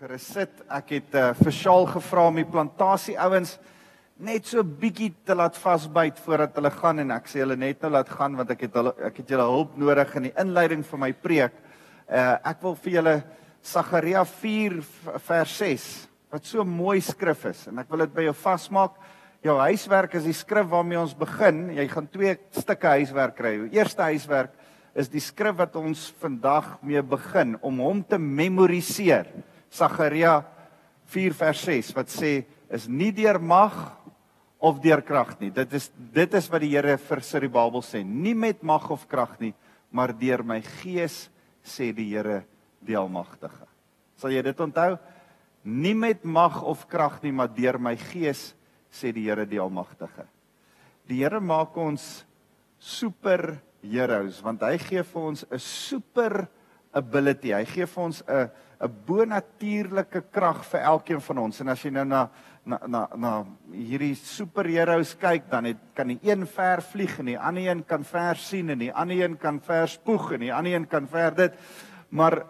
gerus sit. Ek het uh, vir Shaal gevra om die plantasie ouens net so bietjie te laat vasbyt voordat hulle gaan en ek sê hulle net nou laat gaan want ek het hulle ek het julle hulp nodig in die inleiding van my preek. Uh ek wil vir julle Sagaria 4 vers 6 wat so mooi skrif is en ek wil dit by jou vasmaak. Jou huiswerk is die skrif waarmee ons begin. Jy gaan twee stukke huiswerk kry. Die eerste huiswerk is die skrif wat ons vandag mee begin om hom te memoriseer. Sagaria 4 vers 6 wat sê is nie deur mag of deur krag nie. Dit is dit is wat die Here vir Siribabel sê, nie met mag of krag nie, maar deur my gees sê die Here die almagtige. Sal jy dit onthou? Nie met mag of krag nie, maar deur my gees sê die Here die almagtige. Die Here maak ons super heroes want hy gee vir ons 'n super ability. Hy gee vir ons 'n 'n bonatuurlike krag vir elkeen van ons. En as jy nou na na na, na hierdie superheroes kyk, dan het kan die een ver vlieg en die ander een kan ver sien en die ander een kan ver spoeg en die ander een kan ver dit. Maar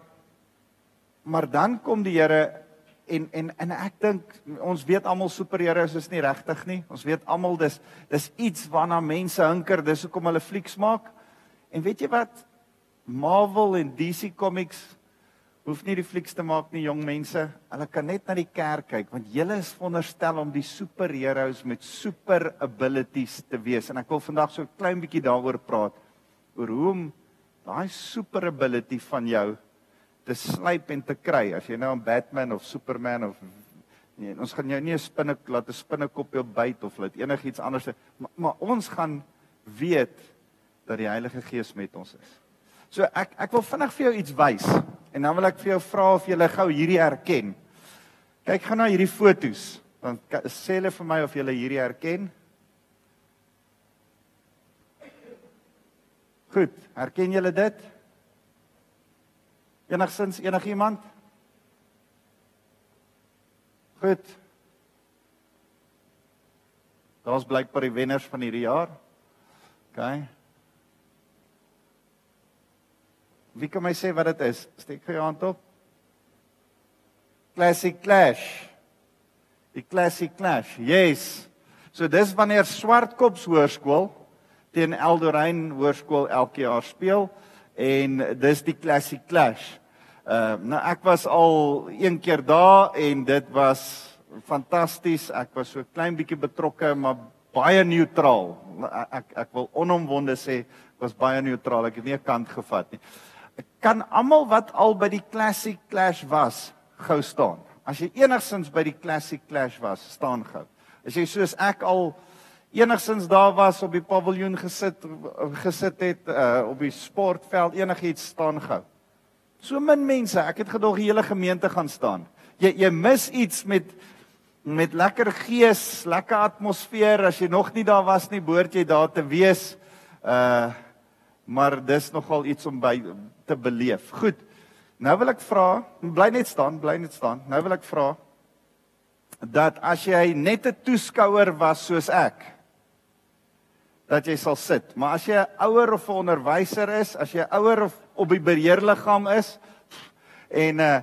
maar dan kom die Here en en en ek dink ons weet almal superheroes is nie regtig nie. Ons weet almal dis dis iets waarna mense hinker, dis hoekom hulle flieks maak. En weet jy wat? Marvel en DC Comics hoef nie die flieks te maak nie, jong mense. Hulle kan net na die kerk kyk want julle is veronderstel om die superheroes met super abilities te wees. En ek wil vandag so 'n klein bietjie daaroor praat oor hoe om daai super ability van jou te slyp en te kry. As jy nou 'n Batman of Superman of nee, ons gaan jou nie 'n spinne laat 'n spinnekop jou byt of laat enigiets anders, maar, maar ons gaan weet dat die Heilige Gees met ons is. So ek ek wil vinnig vir jou iets wys en dan wil ek vir jou vra of jy gou hierdie herken. Kyk gou na hierdie fotos. Dan sê hulle vir my of jy hierdie herken. Goed, herken julle dit? Enigsins enigiemand? Goed. Daar's blykbaar die wenners van hierdie jaar. OK. Wie kan my sê wat dit is? Steek gou jou hand op. Classic Clash. Die Classic Clash. Yes. So dis wanneer Swartkops Hoërskool teen Eldorein Hoërskool elke jaar speel en dis die Classic Clash. Uh nou ek was al een keer daar en dit was fantasties. Ek was so klein bietjie betrokke maar baie neutraal. Ek ek, ek wil onomwonde sê was baie neutraal. Ek het nie 'n kant gevat nie kan almal wat al by die Classic Clash was gou staan. As jy enigsins by die Classic Clash was, staan gou. As jy soos ek al enigsins daar was op die paviljoen gesit gesit het uh, op die sportveld enigiets staan gou. So min mense, ek het gedog die hele gemeente gaan staan. Jy jy mis iets met met lekker gees, lekker atmosfeer. As jy nog nie daar was nie, behoort jy daar te wees. Uh maar dis nogal iets om by te beleef. Goed. Nou wil ek vra, bly net staan, bly net staan. Nou wil ek vra dat as jy net 'n toeskouer was soos ek dat jy sal sit. Maar as jy 'n ouer of 'n onderwyser is, as jy ouer of op die beheerliggaam is en 'n uh,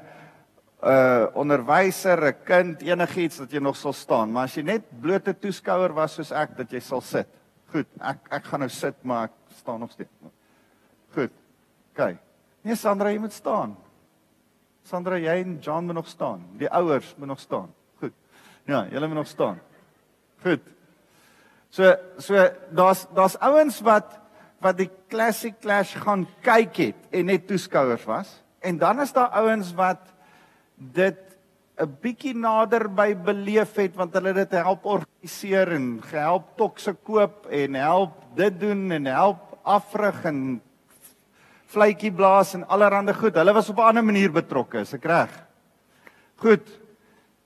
'n uh, onderwyser, 'n kind, enigiets dat jy nog sal staan, maar as jy net blote toeskouer was soos ek dat jy sal sit. Goed, ek ek gaan nou sit, maar ek staan nog steeds. Goed. OK. Nee Sandra, jy moet staan. Sandra, jy en John moet nog staan. Die ouers moet nog staan. Goed. Ja, julle moet nog staan. Goed. So so daar's daar's ouens wat wat die classic clash gaan kyk het en net toeskouers was en dan is daar ouens wat dit 'n bietjie nader by beleef het want hulle dit help organiseer en gehelp tokse koop en help dit doen en help afrig en vletjie blaas en allerlei goed. Hulle was op 'n ander manier betrokke, is ek reg? Goed.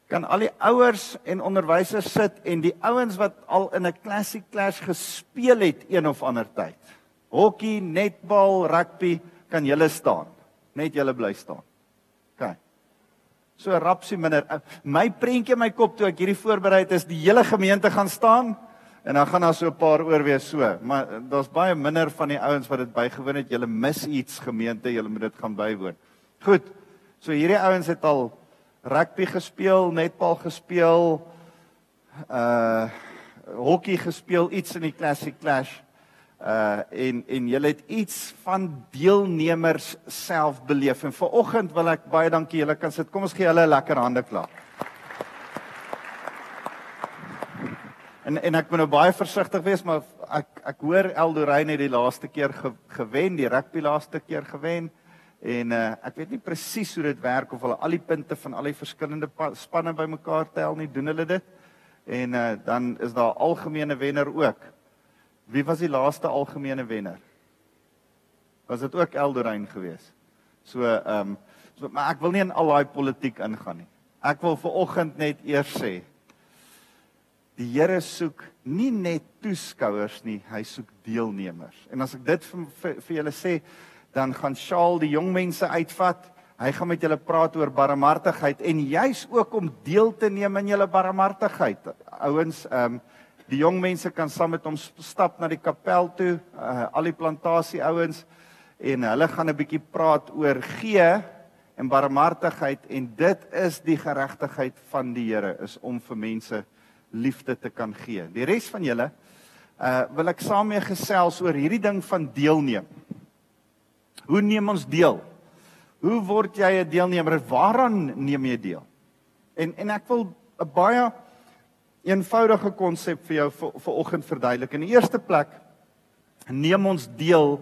Kan al die ouers en onderwysers sit en die ouens wat al in 'n classic clash gespeel het een of ander tyd. Hokkie, netbal, rugby, kan julle staan. Net julle bly staan. OK. So rapsie minder. My prentjie in my kop toe ek hierdie voorberei het is die hele gemeente gaan staan. En dan gaan daar so 'n paar oor wees so, maar daar's baie minder van die ouens wat dit bygewoon het. Julle mis iets gemeente, julle moet dit gaan bywoon. Goed. So hierdie ouens het al rugby gespeel, netbal gespeel, uh hokkie gespeel, iets in die Classic Clash. Uh en en julle het iets van deelnemers self beleef. En vanoggend wil ek baie dankie julle kan sit. Kom ons gee hulle 'n lekker hande klap. En en ek moet nou baie versigtig wees maar ek ek hoor Eldorein het die laaste keer ge, gewen, die rugby laaste keer gewen. En uh ek weet nie presies hoe dit werk of hulle al die punte van al die verskillende spanne bymekaar tel nie, doen hulle dit? En uh dan is daar algemene wenner ook. Wie was die laaste algemene wenner? Was dit ook Eldorein geweest? So ehm um, so maar ek wil nie in al daai politiek ingaan nie. Ek wil vir oggend net eers sê die Here soek nie net toeskouers nie, hy soek deelnemers. En as ek dit vir vir, vir julle sê, dan gaan Shaal die jong mense uitvat. Hy gaan met julle praat oor barmhartigheid en juis ook om deel te neem in julle barmhartigheid. Ouens, ehm um, die jong mense kan saam met hom stap na die kapel toe, uh, al die plantasie ouens en hulle gaan 'n bietjie praat oor gee en barmhartigheid en dit is die geregtigheid van die Here is om vir mense liefde te kan gee. Die res van julle uh wil ek saam mee gesels oor hierdie ding van deelneem. Hoe neem ons deel? Hoe word jy 'n deelnemer? Waaraan neem jy deel? En en ek wil 'n baie eenvoudige konsep vir jou vir, vir oggend verduidelik. In die eerste plek neem ons deel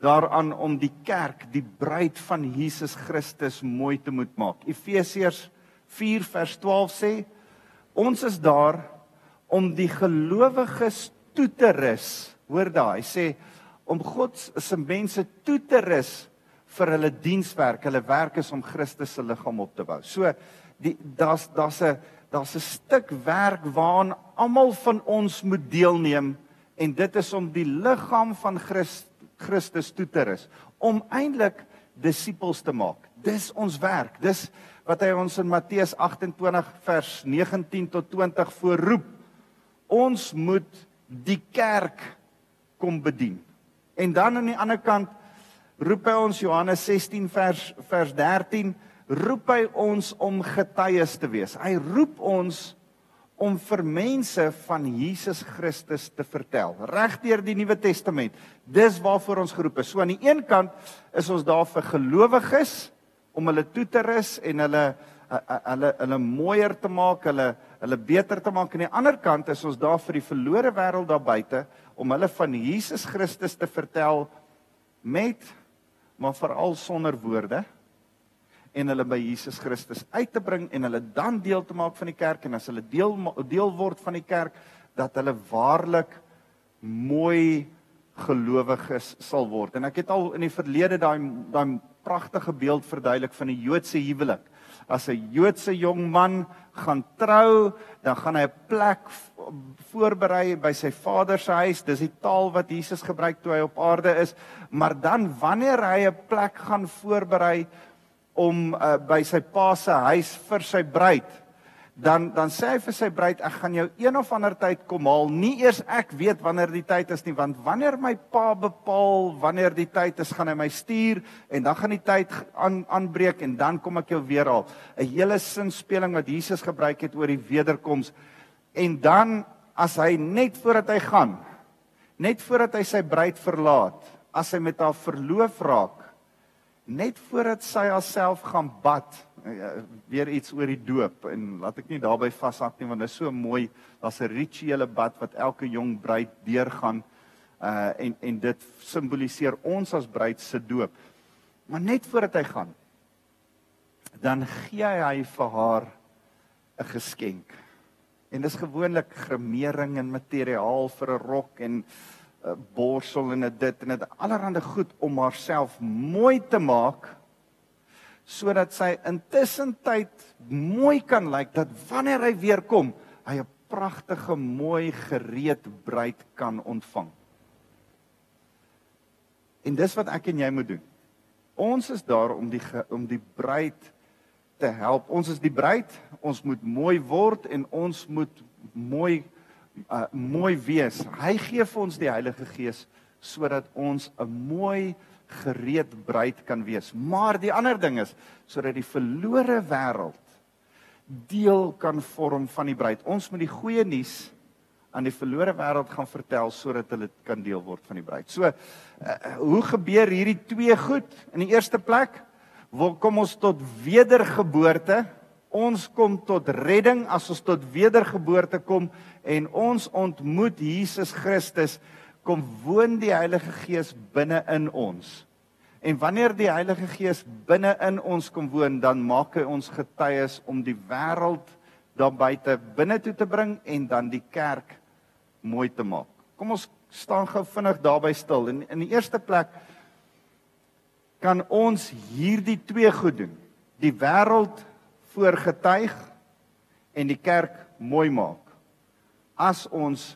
daaraan om die kerk, die bruid van Jesus Christus mooi te moet maak. Efesiërs 4 vers 12 sê ons is daar om die gelowiges toe te rus. Hoor daai, hy sê om God se mense toe te rus vir hulle dienswerk. Hulle werk is om Christus se liggaam op te bou. So die daar's daar's 'n daar's 'n stuk werk waaraan almal van ons moet deelneem en dit is om die liggaam van Christus Christus toe te rus om eintlik disippels te maak. Dis ons werk. Dis wat hy ons in Matteus 28 vers 19 tot 20 voorroep. Ons moet die kerk kom bedien. En dan aan die ander kant roep hy ons Johannes 16 vers vers 13 roep hy ons om getuies te wees. Hy roep ons om vir mense van Jesus Christus te vertel. Regdeur die Nuwe Testament. Dis waarvoor ons geroep is. So aan die een kant is ons daar vir gelowiges om hulle toe te rus en hulle hulle hulle mooier te maak, hulle hulle beter te maak. Aan die ander kant is ons daar vir die verlore wêreld daar buite om hulle van Jesus Christus te vertel met maar veral sonder woorde en hulle by Jesus Christus uit te bring en hulle dan deel te maak van die kerk en as hulle deel deel word van die kerk dat hulle waarlik mooi gelowiges sal word. En ek het al in die verlede daai daai pragtige beeld verduidelik van die Joodse huwelik as 'n Joodse jong man gaan trou, dan gaan hy 'n plek voorberei by sy vader se huis. Dis die taal wat Jesus gebruik toe hy op aarde is. Maar dan wanneer hy 'n plek gaan voorberei om uh, by sy pa se huis vir sy bruid, dan dan sê hy vir sy bruid ek gaan jou een of ander tyd kom haal. Nie eers ek weet wanneer die tyd is nie want wanneer my pa bepaal wanneer die tyd is gaan hy my stuur en dan gaan die tyd aan aanbreek en dan kom ek jou weer haal. 'n hele sinspeling wat Jesus gebruik het oor die wederkoms. En dan as hy net voordat hy gaan net voordat hy sy bruid verlaat as hy met haar verloof raak net voordat sy haarself gaan bad weer iets oor die doop en laat ek nie daarbey vashak nie want dit is so mooi. Daar's 'n rituele bad wat elke jong bruid deurgaan uh en en dit simboliseer ons as bruid se doop. Maar net voordat hy gaan dan gee hy vir haar 'n geskenk. En dis gewoonlik gremering en materiaal vir 'n rok en 'n uh, borsel en 'n dit en dit allerhande goed om haarself mooi te maak sodat sy intussen tyd mooi kan lyk dat wanneer hy weer kom, hy 'n pragtige, mooi gereed bruid kan ontvang. En dis wat ek en jy moet doen. Ons is daar om die om die bruid te help. Ons is die bruid, ons moet mooi word en ons moet mooi uh, mooi wees. Hy gee vir ons die Heilige Gees sodat ons 'n mooi gereed bruid kan wees. Maar die ander ding is sodat die verlore wêreld deel kan vorm van die bruid. Ons moet die goeie nuus aan die verlore wêreld gaan vertel sodat hulle kan deel word van die bruid. So, uh, hoe gebeur hierdie twee goed? In die eerste plek, waar kom ons tot wedergeboorte? Ons kom tot redding as ons tot wedergeboorte kom en ons ontmoet Jesus Christus, kom woon die Heilige Gees binne in ons. En wanneer die Heilige Gees binne in ons kom woon, dan maak hy ons getuies om die wêreld daar buite binne toe te bring en dan die kerk mooi te maak. Kom ons staan gou vinnig daarby stil. In in die eerste plek kan ons hierdie twee goed doen. Die wêreld voorgetuig en die kerk mooi maak. As ons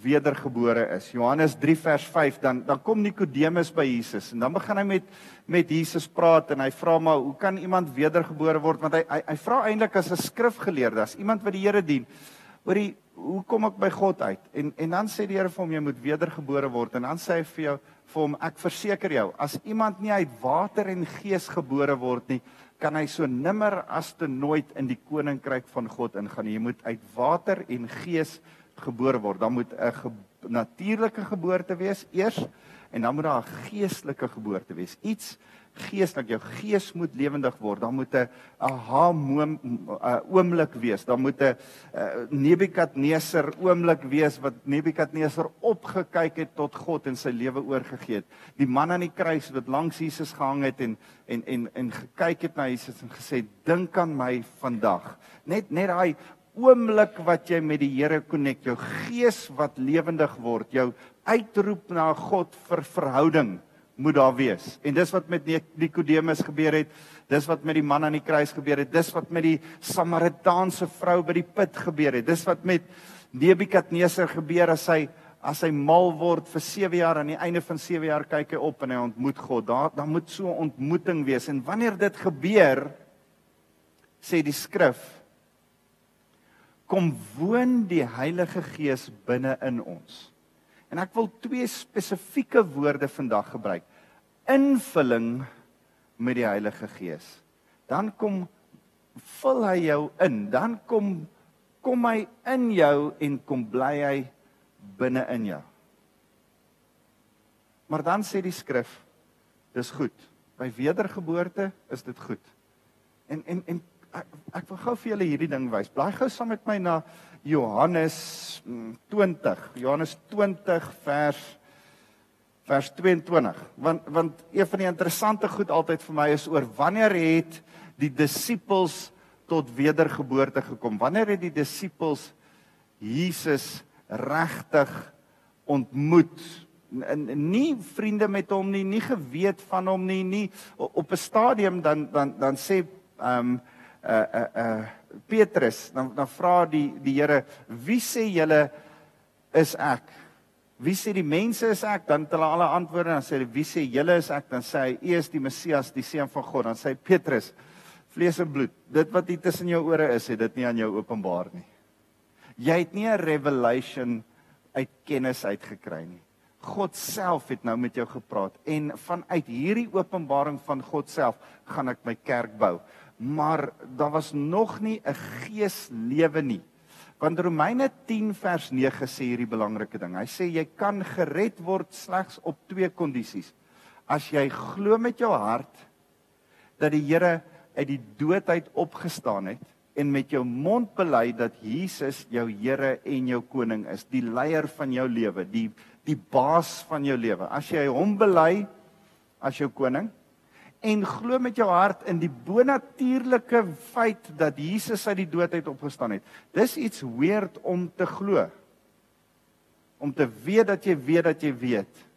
wedergebore is. Johannes 3 vers 5 dan dan kom Nikodemus by Jesus en dan begin hy met met Jesus praat en hy vra maar hoe kan iemand wedergebore word want hy hy, hy vra eintlik as 'n skrifgeleerde as iemand wat die Here dien oor die hoe kom ek by God uit? En en dan sê die Here vir hom jy moet wedergebore word en dan sê hy vir jou vir hom ek verseker jou as iemand nie uit water en gees gebore word nie kan hy so nimmer as te nooit in die koninkryk van God ingaan. Jy moet uit water en gees gebore word. Dan moet 'n ge natuurlike geboorte wees eers en dan moet daar 'n geestelike geboorte wees. Iets geestelik jou gees moet lewendig word. Dan moet 'n aha oomblik wees. Dan moet 'n Nebukadneser oomblik wees wat Nebukadneser opgekyk het tot God en sy lewe oorgegee het. Die man aan die kruis wat langs Jesus gehang het en en en en gekyk het na Jesus en gesê dink aan my vandag. Net net daai oomblik wat jy met die Here konnek, jou gees wat lewendig word, jou uitroep na God vir verhouding moet daar wees. En dis wat met Nikodemus gebeur het. Dis wat met die man aan die kruis gebeur het. Dis wat met die Samaritaanse vrou by die put gebeur het. Dis wat met Nebukadneser gebeur as hy as hy mal word vir 7 jaar aan die einde van 7 jaar kyk hy op en hy ontmoet God. Daar dan moet so 'n ontmoeting wees. En wanneer dit gebeur sê die skrif kom woon die Heilige Gees binne in ons. En ek wil twee spesifieke woorde vandag gebruik. Invulling met die Heilige Gees. Dan kom vul hy jou in, dan kom kom hy in jou en kom bly hy binne in jou. Maar dan sê die skrif, dis goed. By wedergeboorte is dit goed. En en en ek, ek wil gou vir julle hierdie ding wys. Blaai gou saam met my na Johannes 20. Johannes 20 vers vers 22. Want want een van die interessante goed altyd vir my is oor wanneer het die disippels tot wedergeboorte gekom? Wanneer het die disippels Jesus regtig ontmoet? en nie vriende met hom nie, nie geweet van hom nie, nie op 'n stadium dan dan dan sê ehm um, uh uh uh Petrus, dan dan vra die die Here, "Wie sê julle is ek?" Wie sê die mense is ek? Dan het hulle alle antwoorde en dan sê hulle, "Wie sê julle is ek?" Dan sê hy, "U is die Messias, die seun van God." Dan sê Petrus, "Vlees en bloed, dit wat hier tussen jou ore is, het dit nie aan jou openbaar nie. Jy het nie 'n revelation uit kennis uitgekry nie. God self het nou met jou gepraat en vanuit hierdie openbaring van God self gaan ek my kerk bou maar daar was nog nie 'n geeslewe nie. Want Romeine 10 vers 9 sê hierdie belangrike ding. Hy sê jy kan gered word slegs op twee kondisies. As jy glo met jou hart dat die Here uit die dood uit opgestaan het en met jou mond bely dat Jesus jou Here en jou koning is, die leier van jou lewe, die die baas van jou lewe. As jy hom bely as jou koning, en glo met jou hart in die bonatuurlike feit dat Jesus uit die dood uit opgestaan het. Dis iets weird om te glo. Om te weet dat jy weet dat jy weet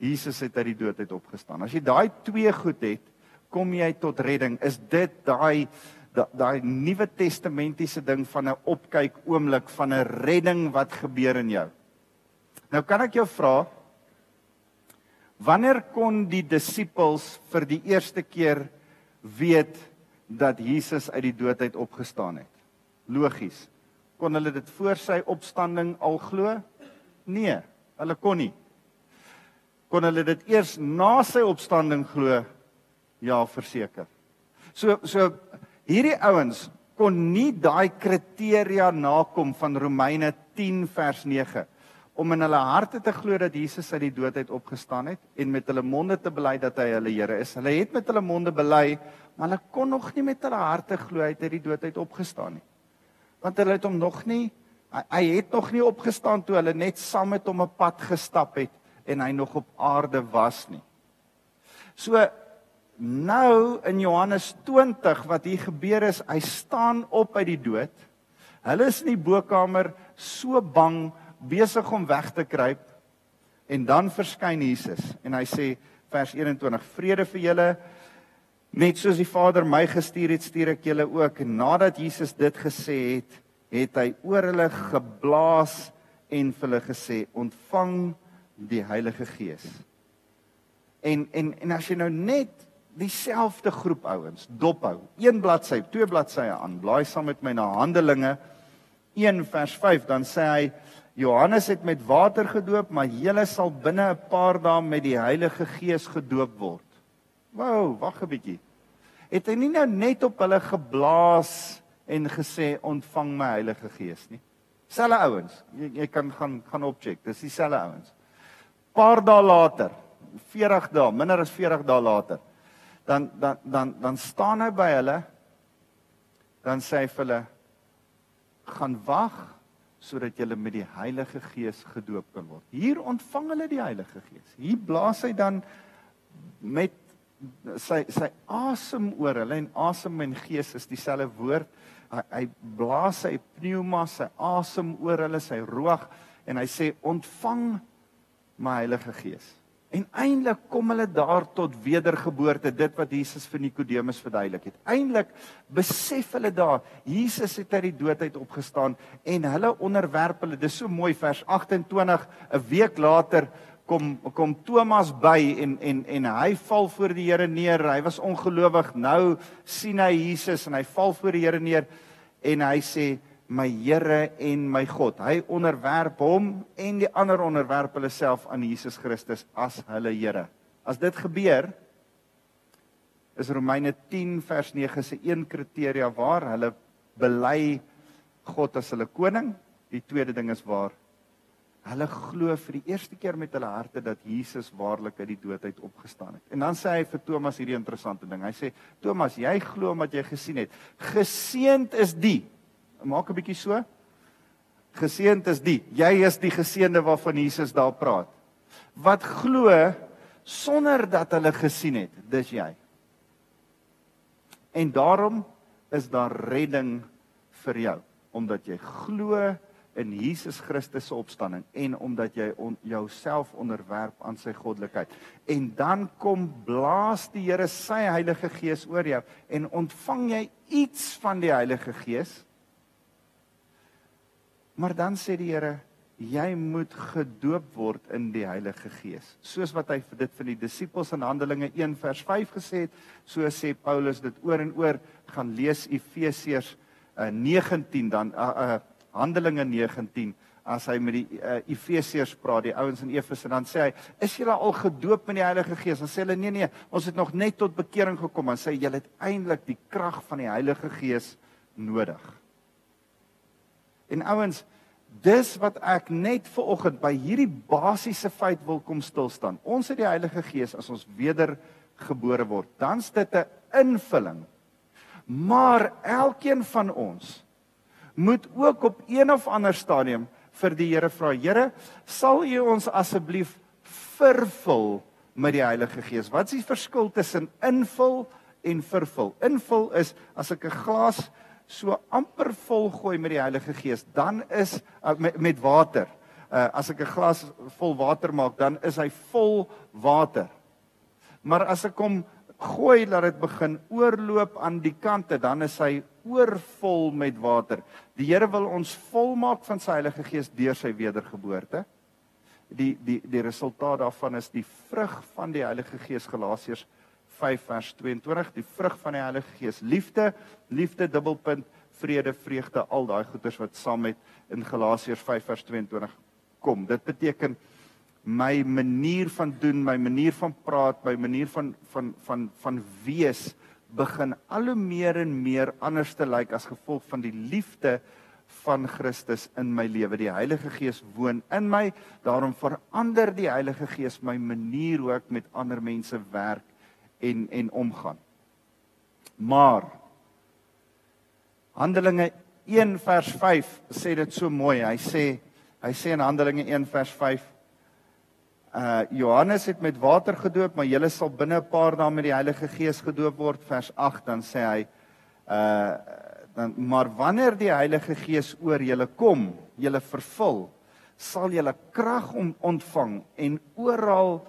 Jesus het uit die dood uit opgestaan. As jy daai twee goed het, kom jy tot redding. Is dit daai daai Nuwe Testamentiese ding van 'n opkyk oomblik van 'n redding wat gebeur in jou? Nou kan ek jou vra, Wanneer kon die disippels vir die eerste keer weet dat Jesus uit die dood uit opgestaan het? Logies. Kon hulle dit voor sy opstanding al glo? Nee, hulle kon nie. Kon hulle dit eers na sy opstanding glo? Ja, verseker. So so hierdie ouens kon nie daai kriteria nakom van Romeine 10 vers 9 om in hulle harte te glo dat Jesus uit die dood uit opgestaan het en met hulle monde te bely dat hy hulle Here is. Hulle het met hulle monde bely, maar hulle kon nog nie met hulle harte glo hy het uit die dood uit opgestaan nie. Want hulle het hom nog nie hy, hy het nog nie opgestaan toe hulle net saam met hom 'n pad gestap het en hy nog op aarde was nie. So nou in Johannes 20 wat hier gebeur is, hy staan op uit die dood. Hulle is in die bokkamer so bang besig om weg te kruip. En dan verskyn Jesus en hy sê vers 21 vrede vir julle. Net soos die Vader my gestuur het stuur ek julle ook. En nadat Jesus dit gesê het het hy oor hulle geblaas en vir hulle gesê ontvang die Heilige Gees. En en en as jy nou net dieselfde groep ouens dophou een bladsy twee bladsye aan blaai saam met my na Handelinge 1 vers 5 dan sê hy Johannes het met water gedoop, maar julle sal binne 'n paar dae met die Heilige Gees gedoop word. Wow, wag 'n bietjie. Het hy nie nou net op hulle geblaas en gesê ontvang my Heilige Gees nie? Selfe ouens. Jy, jy kan gaan gaan opcheck. Dis dieselfde ouens. Paar dae later, 40 dae, minder as 40 dae later, dan dan dan dan staan hy by hulle. Dan sê hy vir hulle gaan wag sodat jy met die Heilige Gees gedoop kan word. Hier ontvang hulle die Heilige Gees. Hier blaas hy dan met sy sy asem oor hulle en asem en gees is dieselfde woord. Hy, hy blaas sy pneuma, sy asem oor hulle, sy roog en hy sê ontvang my Heilige Gees. En eintlik kom hulle daar tot wedergeboorte, dit wat Jesus vir Nikodemus verduidelik het. Eintlik besef hulle daar Jesus het uit die dood uit opgestaan en hulle onderwerp hulle. Dis so mooi vers 28, 'n week later kom kom Thomas by en en en hy val voor die Here neer. Hy was ongelowig. Nou sien hy Jesus en hy val voor die Here neer en hy sê my Here en my God. Hy onderwerp hom en die ander onderwerp hulle self aan Jesus Christus as hulle Here. As dit gebeur is Romeine 10 vers 9 se een kriteria waar hulle bely God as hulle koning. Die tweede ding is waar hulle glo vir die eerste keer met hulle harte dat Jesus waarlik uit die dood uit opgestaan het. En dan sê hy vir Thomas hierdie interessante ding. Hy sê: "Thomas, jy glo omdat jy gesien het. Geseend is die maak 'n bietjie so. Geseend is die. Jy is die geseënde waarvan Jesus daar praat. Wat glo sonder dat hulle gesien het, dis jy. En daarom is daar redding vir jou omdat jy glo in Jesus Christus se opstanding en omdat jy on, jouself onderwerp aan sy goddelikheid. En dan kom blaas die Here sy Heilige Gees oor jou en ontvang jy iets van die Heilige Gees Maar dan sê die Here, jy moet gedoop word in die Heilige Gees. Soos wat hy dit vir die disippels in Handelinge 1 vers 5 gesê het, so sê Paulus dit oor en oor. Gaan lees Efesiërs uh, 19 dan uh, uh, Handelinge 19 as hy met die uh, Efesiërs praat, die ouens in Efese dan sê hy, "Is julle al gedoop in die Heilige Gees?" Dan sê hulle, "Nee nee, ons het nog net tot bekering gekom." Dan sê hy, "Julle het eintlik die krag van die Heilige Gees nodig." En ouens, dis wat ek net ver oggend by hierdie basiese feit wil kom stil staan. Ons het die Heilige Gees as ons wedergebore word. Dan's dit 'n invulling. Maar elkeen van ons moet ook op een of ander stadium vir die Here vra, Here, sal U ons asseblief vervul met die Heilige Gees? Wat is die verskil tussen invul en vervul? Invul is as ek 'n glas so amper vol gooi met die Heilige Gees, dan is uh, met, met water. Uh, as ek 'n glas vol water maak, dan is hy vol water. Maar as ek hom gooi dat dit begin oorloop aan die kante, dan is hy oorvol met water. Die Here wil ons volmaak van sy Heilige Gees deur sy wedergeboorte. Die die die resultaat daarvan is die vrug van die Heilige Gees Galasiërs 5 vers 22 die vrug van die Heilige Gees liefde liefde dubbelpunt vrede vreugde al daai goeders wat saam met in Galasiërs 5 vers 22 kom dit beteken my manier van doen my manier van praat my manier van van van van wees begin al hoe meer en meer anders te lyk as gevolg van die liefde van Christus in my lewe. Die Heilige Gees woon in my. Daarom verander die Heilige Gees my manier hoe ek met ander mense werk en en omgaan. Maar Handelinge 1 vers 5 sê dit so mooi. Hy sê hy sê in Handelinge 1 vers 5 Uh Johannes het met water gedoop, maar julle sal binne 'n paar dae met die Heilige Gees gedoop word. Vers 8 dan sê hy uh dan maar wanneer die Heilige Gees oor julle kom, julle vervul, sal julle krag ontvang en oral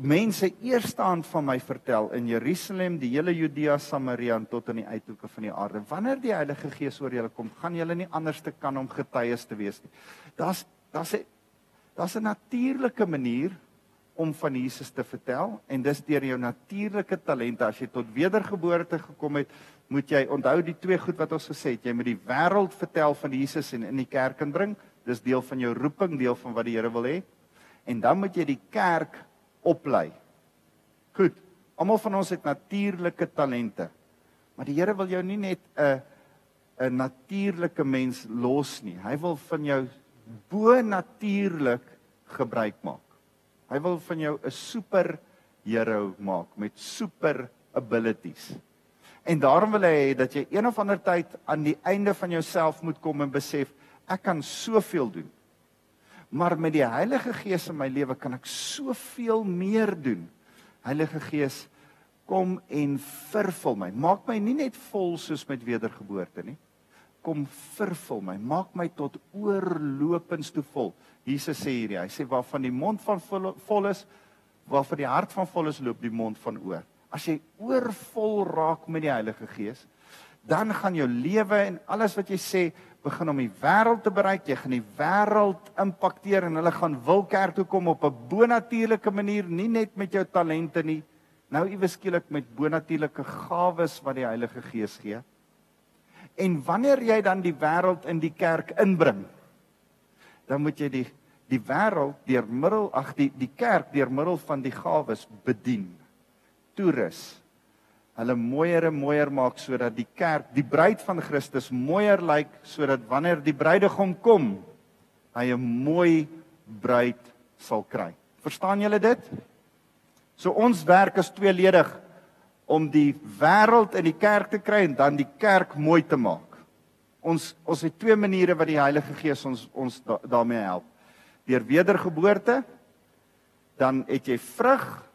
mense eerstaan van my vertel in Jerusalem, die hele Judea, Samaria en tot aan die uithoeke van die aarde. Wanneer die Heilige Gees oor julle kom, gaan julle nie anders te kan om getuies te wees nie. Daar's daar's 'n daar's 'n natuurlike manier om van Jesus te vertel en dis deur jou natuurlike talente. As jy tot wedergeboorte gekom het, moet jy onthou die twee goed wat ons gesê het. Jy moet die wêreld vertel van Jesus en in die kerk inbring. Dis deel van jou roeping, deel van wat die Here wil hê. En dan moet jy die kerk oplei. Goed. Almal van ons het natuurlike talente. Maar die Here wil jou nie net 'n 'n natuurlike mens los nie. Hy wil van jou bo natuurlik gebruik maak. Hy wil van jou 'n super hero maak met super abilities. En daarom wil hy hê dat jy een of ander tyd aan die einde van jouself moet kom en besef ek kan soveel doen maar met die Heilige Gees in my lewe kan ek soveel meer doen. Heilige Gees, kom en vervul my. Maak my nie net vol soos met wedergeboorte nie. Kom vervul my. Maak my tot oorlopends toe vol. Jesus sê hierdie, hy sê waarvan die mond van vol, vol is, waarvan die hart van vol is, loop die mond van oor. As jy oorvol raak met die Heilige Gees, dan gaan jou lewe en alles wat jy sê begin om die wêreld te bereik. Jy gaan die wêreld impakteer en hulle gaan wil kerk toe kom op 'n bonatuurlike manier, nie net met jou talente nie. Nou iewes skielik met bonatuurlike gawes wat die Heilige Gees gee. En wanneer jy dan die wêreld in die kerk inbring, dan moet jy die die wêreld deur middel ag die die kerk deur middel van die gawes bedien. Toerus hulle mooier en mooier maak sodat die kerk, die bruid van Christus mooier lyk sodat wanneer die bruidegom kom, hy 'n mooi bruid sal kry. Verstaan julle dit? So ons werk is tweeledig om die wêreld in die kerk te kry en dan die kerk mooi te maak. Ons ons het twee maniere wat die Heilige Gees ons ons da, daarmee help. Deur wedergeboorte dan het jy vrug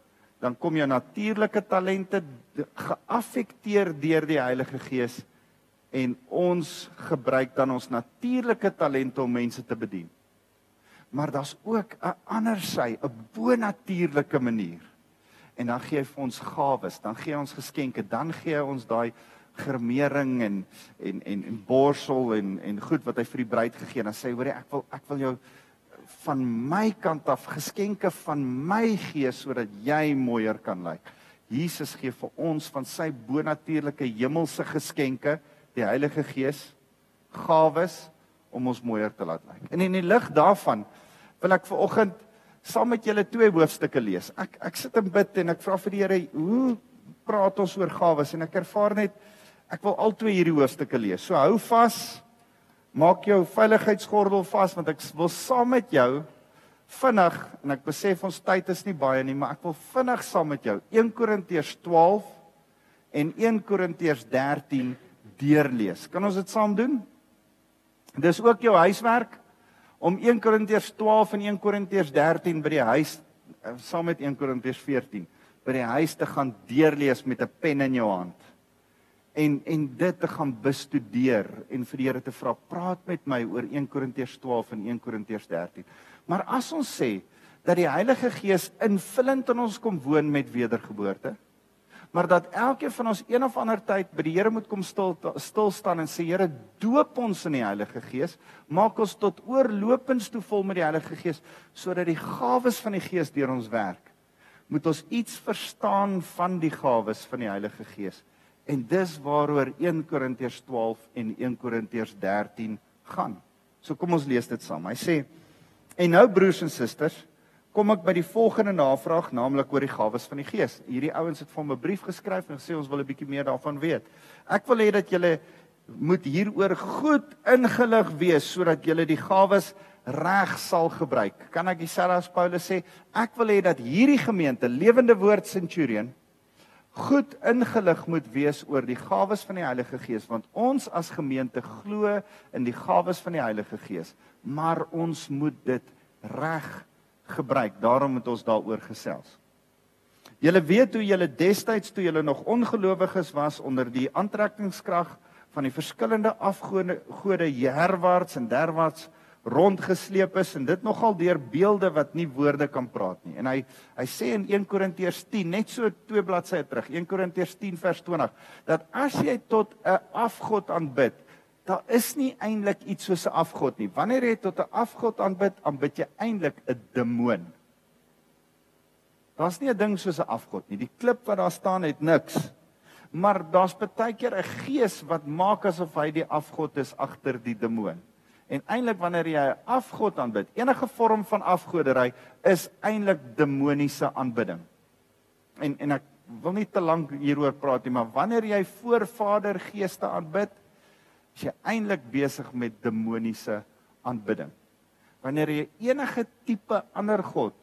dan kom jou natuurlike talente geaffekteer deur die Heilige Gees en ons gebruik dan ons natuurlike talente om mense te bedien. Maar daar's ook 'n ander sy, 'n bonatuurlike manier. En dan gee hy vir ons gawes, dan gee hy ons geskenke, dan gee hy ons daai gremering en en en en borsel en en goed wat hy vir die bruid gegee het. Dan sê hy, "Hoor jy, ek wil ek wil jou van my kant af geskenke van my gee sodat jy mooier kan lyk. Jesus gee vir ons van sy bonatuurlike hemelse geskenke, die Heilige Gees, gawes om ons mooier te laat lyk. En in die lig daarvan wil ek ver oggend saam met julle twee hoofstukke lees. Ek ek sit en bid en ek vra vir die Here, hoe praat ons oor gawes en ek ervaar net ek wil al twee hierdie hoofstukke lees. So hou vas Maak jou veiligheidsgordel vas want ek wil saam met jou vinnig en ek besef ons tyd is nie baie nie, maar ek wil vinnig saam met jou 1 Korintiërs 12 en 1 Korintiërs 13 deurlees. Kan ons dit saam doen? Dis ook jou huiswerk om 1 Korintiërs 12 en 1 Korintiërs 13 by die huis eh, saam met 1 Korintiërs 14 by die huis te gaan deurlees met 'n pen in jou hand en en dit te gaan bestudeer en vir die Here te vra praat met my oor 1 Korintiërs 12 en 1 Korintiërs 13. Maar as ons sê dat die Heilige Gees invullend in ons kom woon met wedergeboorte, maar dat elkeen van ons een of ander tyd by die Here moet kom stil stil staan en sê Here doop ons in die Heilige Gees, maak ons tot oorlopends toe vol met die Heilige Gees sodat die gawes van die Gees deur ons werk. Moet ons iets verstaan van die gawes van die Heilige Gees? En dis waaroor 1 Korintiërs 12 en 1 Korintiërs 13 gaan. So kom ons lees dit saam. Hy sê: "En nou broers en susters, kom ek by die volgende navraag, naamlik oor die gawes van die Gees. Hierdie ouens het vir my 'n brief geskryf en gesê ons wil 'n bietjie meer daarvan weet. Ek wil hê dat julle moet hieroor goed ingelig wees sodat julle die gawes reg sal gebruik. Kan ek dieselfde as Paulus sê? Ek wil hê dat hierdie gemeente, Lewende Woord Centurion, goed ingelig moet wees oor die gawes van die Heilige Gees want ons as gemeente glo in die gawes van die Heilige Gees, maar ons moet dit reg gebruik. Daarom moet ons daaroor gesels. Julle weet hoe julle destyds toe julle nog ongelowiges was onder die aantrekkingskrag van die verskillende afgode gode herwaarts en derwaarts rondgesleep is en dit nogal deur beelde wat nie woorde kan praat nie. En hy hy sê in 1 Korintiërs 10 net so twee bladsye terug, 1 Korintiërs 10 vers 20, dat as jy tot 'n afgod aanbid, daar is nie eintlik iets soos 'n afgod nie. Wanneer jy tot 'n afgod aanbid, aanbid jy eintlik 'n demoon. Daar's nie 'n ding soos 'n afgod nie. Die klip wat daar staan het niks. Maar daar's baie keer 'n gees wat maak asof hy die afgod is agter die demoon. En eintlik wanneer jy afgod aanbid, enige vorm van afgodery is eintlik demoniese aanbidding. En en ek wil nie te lank hieroor praat nie, maar wanneer jy voor Vader geeste aanbid, is jy eintlik besig met demoniese aanbidding. Wanneer jy enige tipe ander god,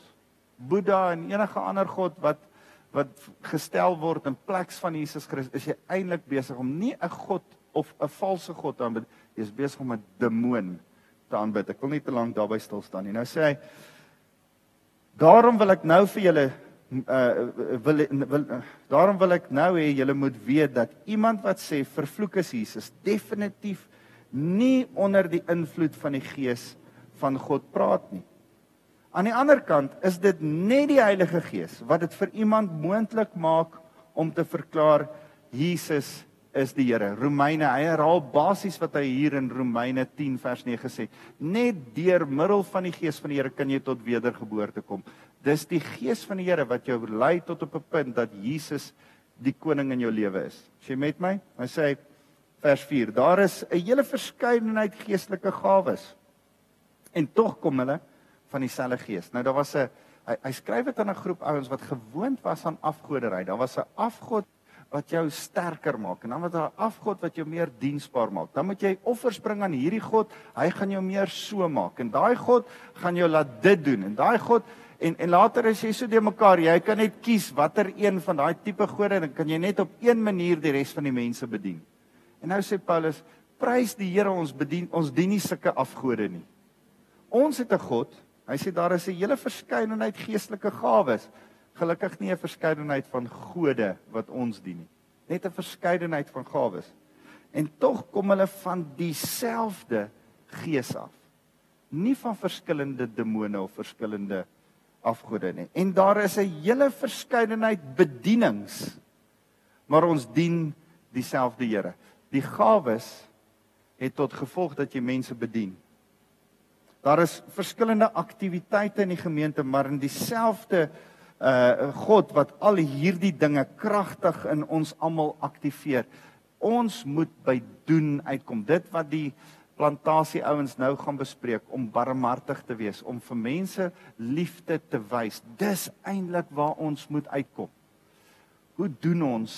Boeddha en enige ander god wat wat gestel word in plek van Jesus Christus, is jy eintlik besig om nie 'n god of 'n valse god aanbid, jy is besig om 'n demoon te aanbid. Ek wil nie te lank daarby stil staan nie. Nou sê hy Daarom wil ek nou vir julle uh wil, wil daarom wil ek nou hê julle moet weet dat iemand wat sê vervloek is Jesus definitief nie onder die invloed van die gees van God praat nie. Aan die ander kant is dit net die Heilige Gees wat dit vir iemand moontlik maak om te verklaar Jesus is die Here. Romeine, hy herhaal basies wat hy hier in Romeine 10 vers 9 sê. Net deur middel van die Gees van die Here kan jy tot wedergeboorte kom. Dis die Gees van die Here wat jou lei tot op 'n punt dat Jesus die koning in jou lewe is. As jy met my? Hy sê vers 4, daar is 'n hele verskeidenheid geestelike gawes. En tog kom hulle van dieselfde Gees. Nou daar was 'n hy, hy skryf dit aan 'n groep ouens wat gewoond was aan afgoderry. Daar was 'n afgod wat jou sterker maak en dan wat 'n afgod wat jou meer diensbaar maak. Dan moet jy offers bring aan hierdie God, hy gaan jou meer so maak en daai God gaan jou laat dit doen en daai God en en later as jy so de mekaar, jy kan net kies watter een van daai tipe gode en dan kan jy net op een manier die res van die mense bedien. En nou sê Paulus, prys die Here ons bedien ons dien nie sulke afgode nie. Ons het 'n God. Hy sê daar is 'n hele verskeidenheid geestelike gawes gelukkig nie 'n verskeidenheid van gode wat ons dien nie. Net 'n verskeidenheid van gawes. En tog kom hulle van dieselfde gees af. Nie van verskillende demone of verskillende afgode nie. En daar is 'n hele verskeidenheid bedienings. Maar ons dien dieselfde Here. Die gawes het tot gevolg dat jy mense bedien. Daar is verskillende aktiwiteite in die gemeente, maar in dieselfde uh God wat al hierdie dinge kragtig in ons almal aktiveer. Ons moet by doen uitkom. Dit wat die plantasie ouens nou gaan bespreek om barmhartig te wees, om vir mense liefde te wys. Dis eintlik waar ons moet uitkom. Hoe doen ons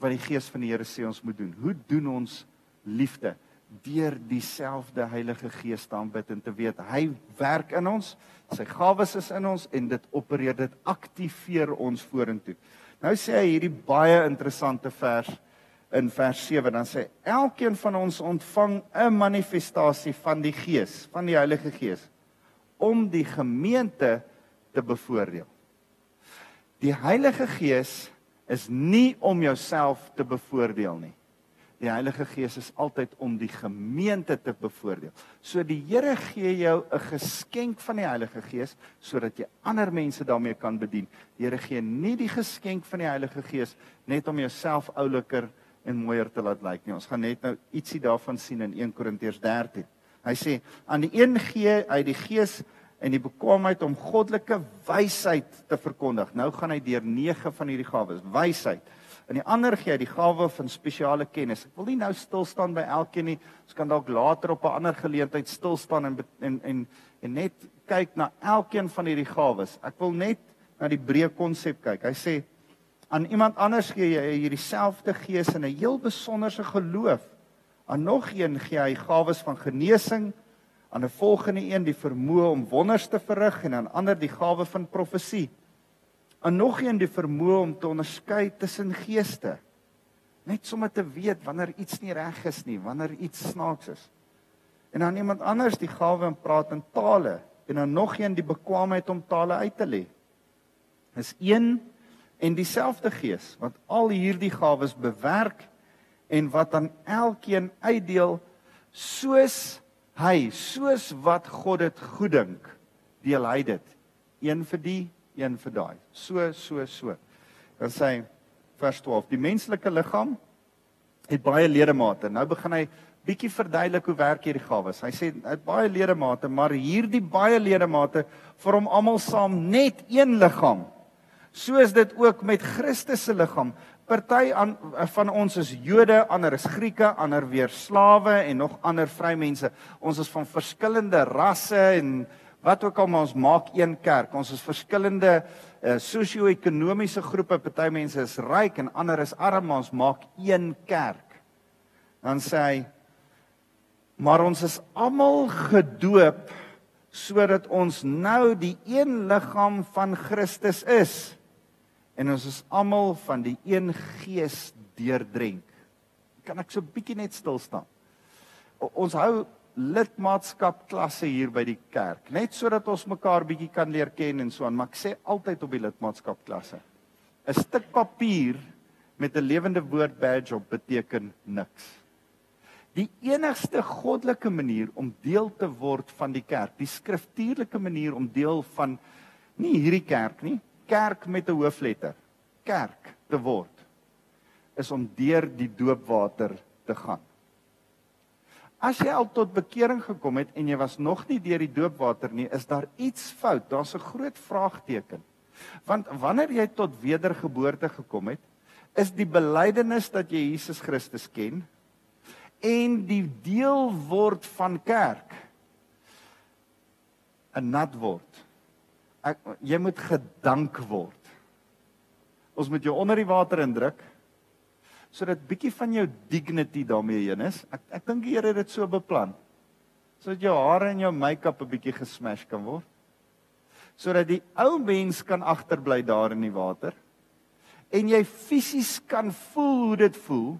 wat die gees van die Here sê ons moet doen? Hoe doen ons liefde? Deur dieselfde Heilige Gees te aanbid en te weet hy werk in ons, sy gawes is in ons en dit opereer dit aktiveer ons vorentoe. Nou sê hy hierdie baie interessante vers in vers 7 dan sê elkeen van ons ontvang 'n manifestasie van die Gees, van die Heilige Gees om die gemeente te bevoordeel. Die Heilige Gees is nie om jouself te bevoordeel nie. Die Heilige Gees is altyd om die gemeente te bevoordeel. So die Here gee jou 'n geskenk van die Heilige Gees sodat jy ander mense daarmee kan bedien. Die Here gee nie die geskenk van die Heilige Gees net om jouself ouliker en mooier te laat lyk nie. Ons gaan net nou ietsie daarvan sien in 1 Korintiërs 13. Hy sê aan die een gee hy die Gees en die bekwaamheid om goddelike wysheid te verkondig. Nou gaan hy deur 9 van hierdie gawes. Wysheid In die ander gee hy die gawe van spesiale kennis. Ek wil nie nou stil staan by elkeen nie. Ons kan dalk later op 'n ander geleentheid stil staan en en en en net kyk na elkeen van hierdie gawes. Ek wil net na die breë konsep kyk. Hy sê aan iemand anders gee jy hierdie selfde gees en 'n heel besonderse geloof. Aan nog een gee hy gawes van genesing, aan 'n volgende een die vermoë om wonders te verrig en aan ander die gawe van profesie. Aan nog een die vermoë om te onderskei tussen geeste. Net sommer te weet wanneer iets nie reg is nie, wanneer iets snaaks is. En dan iemand anders die gawe om praat in tale en dan nog een die bekwaamheid om tale uit te lê. Is een en dieselfde gees wat al hierdie gawes bewerk en wat aan elkeen uitdeel soos hy soos wat God dit goed dink deel hy dit een vir die een vir daai. So so so. Dan sê vers 12 die menslike liggaam het baie ledemate. Nou begin hy bietjie verduidelik hoe werk hierdie gawes. Hy sê hy het baie ledemate maar hierdie baie ledemate vorm almal saam net een liggaam. Soos dit ook met Christus se liggaam. Party aan van ons is Jode, ander is Grieke, ander weer slawe en nog ander vrymense. Ons is van verskillende rasse en wat ook al maar ons maak een kerk. Ons is verskillende uh, sosio-ekonomiese groepe. Party mense is ryk en ander is arm, maar ons maak een kerk. Dan sê hy maar ons is almal gedoop sodat ons nou die een liggaam van Christus is en ons is almal van die een gees deurdrenk. Kan ek so bietjie net stil staan? Ons hou lidmaatskap klasse hier by die kerk, net sodat ons mekaar bietjie kan leer ken en so aan, maar ek sê altyd op die lidmaatskap klasse. 'n Stuk papier met 'n lewende woord badge op beteken niks. Die enigste goddelike manier om deel te word van die kerk, die skriftuurlike manier om deel van nie hierdie kerk nie, kerk met 'n hoofletter, kerk te word, is om deur die doopwater te gaan. As jy al tot bekering gekom het en jy was nog nie deur die doopwater nie, is daar iets fout. Daar's 'n groot vraagteken. Want wanneer jy tot wedergeboorte gekom het, is die belydenis dat jy Jesus Christus ken en die deel word van kerk 'n nat word ek jy moet gedank word. Ons moet jou onder die water indruk sodat bietjie van jou dignity daarmee heen is. Ek ek dink die Here het dit so beplan. Sodat jou hare en jou make-up 'n bietjie gesmash kan word. Sodat die ou mens kan agterbly daar in die water en jy fisies kan voel hoe dit voel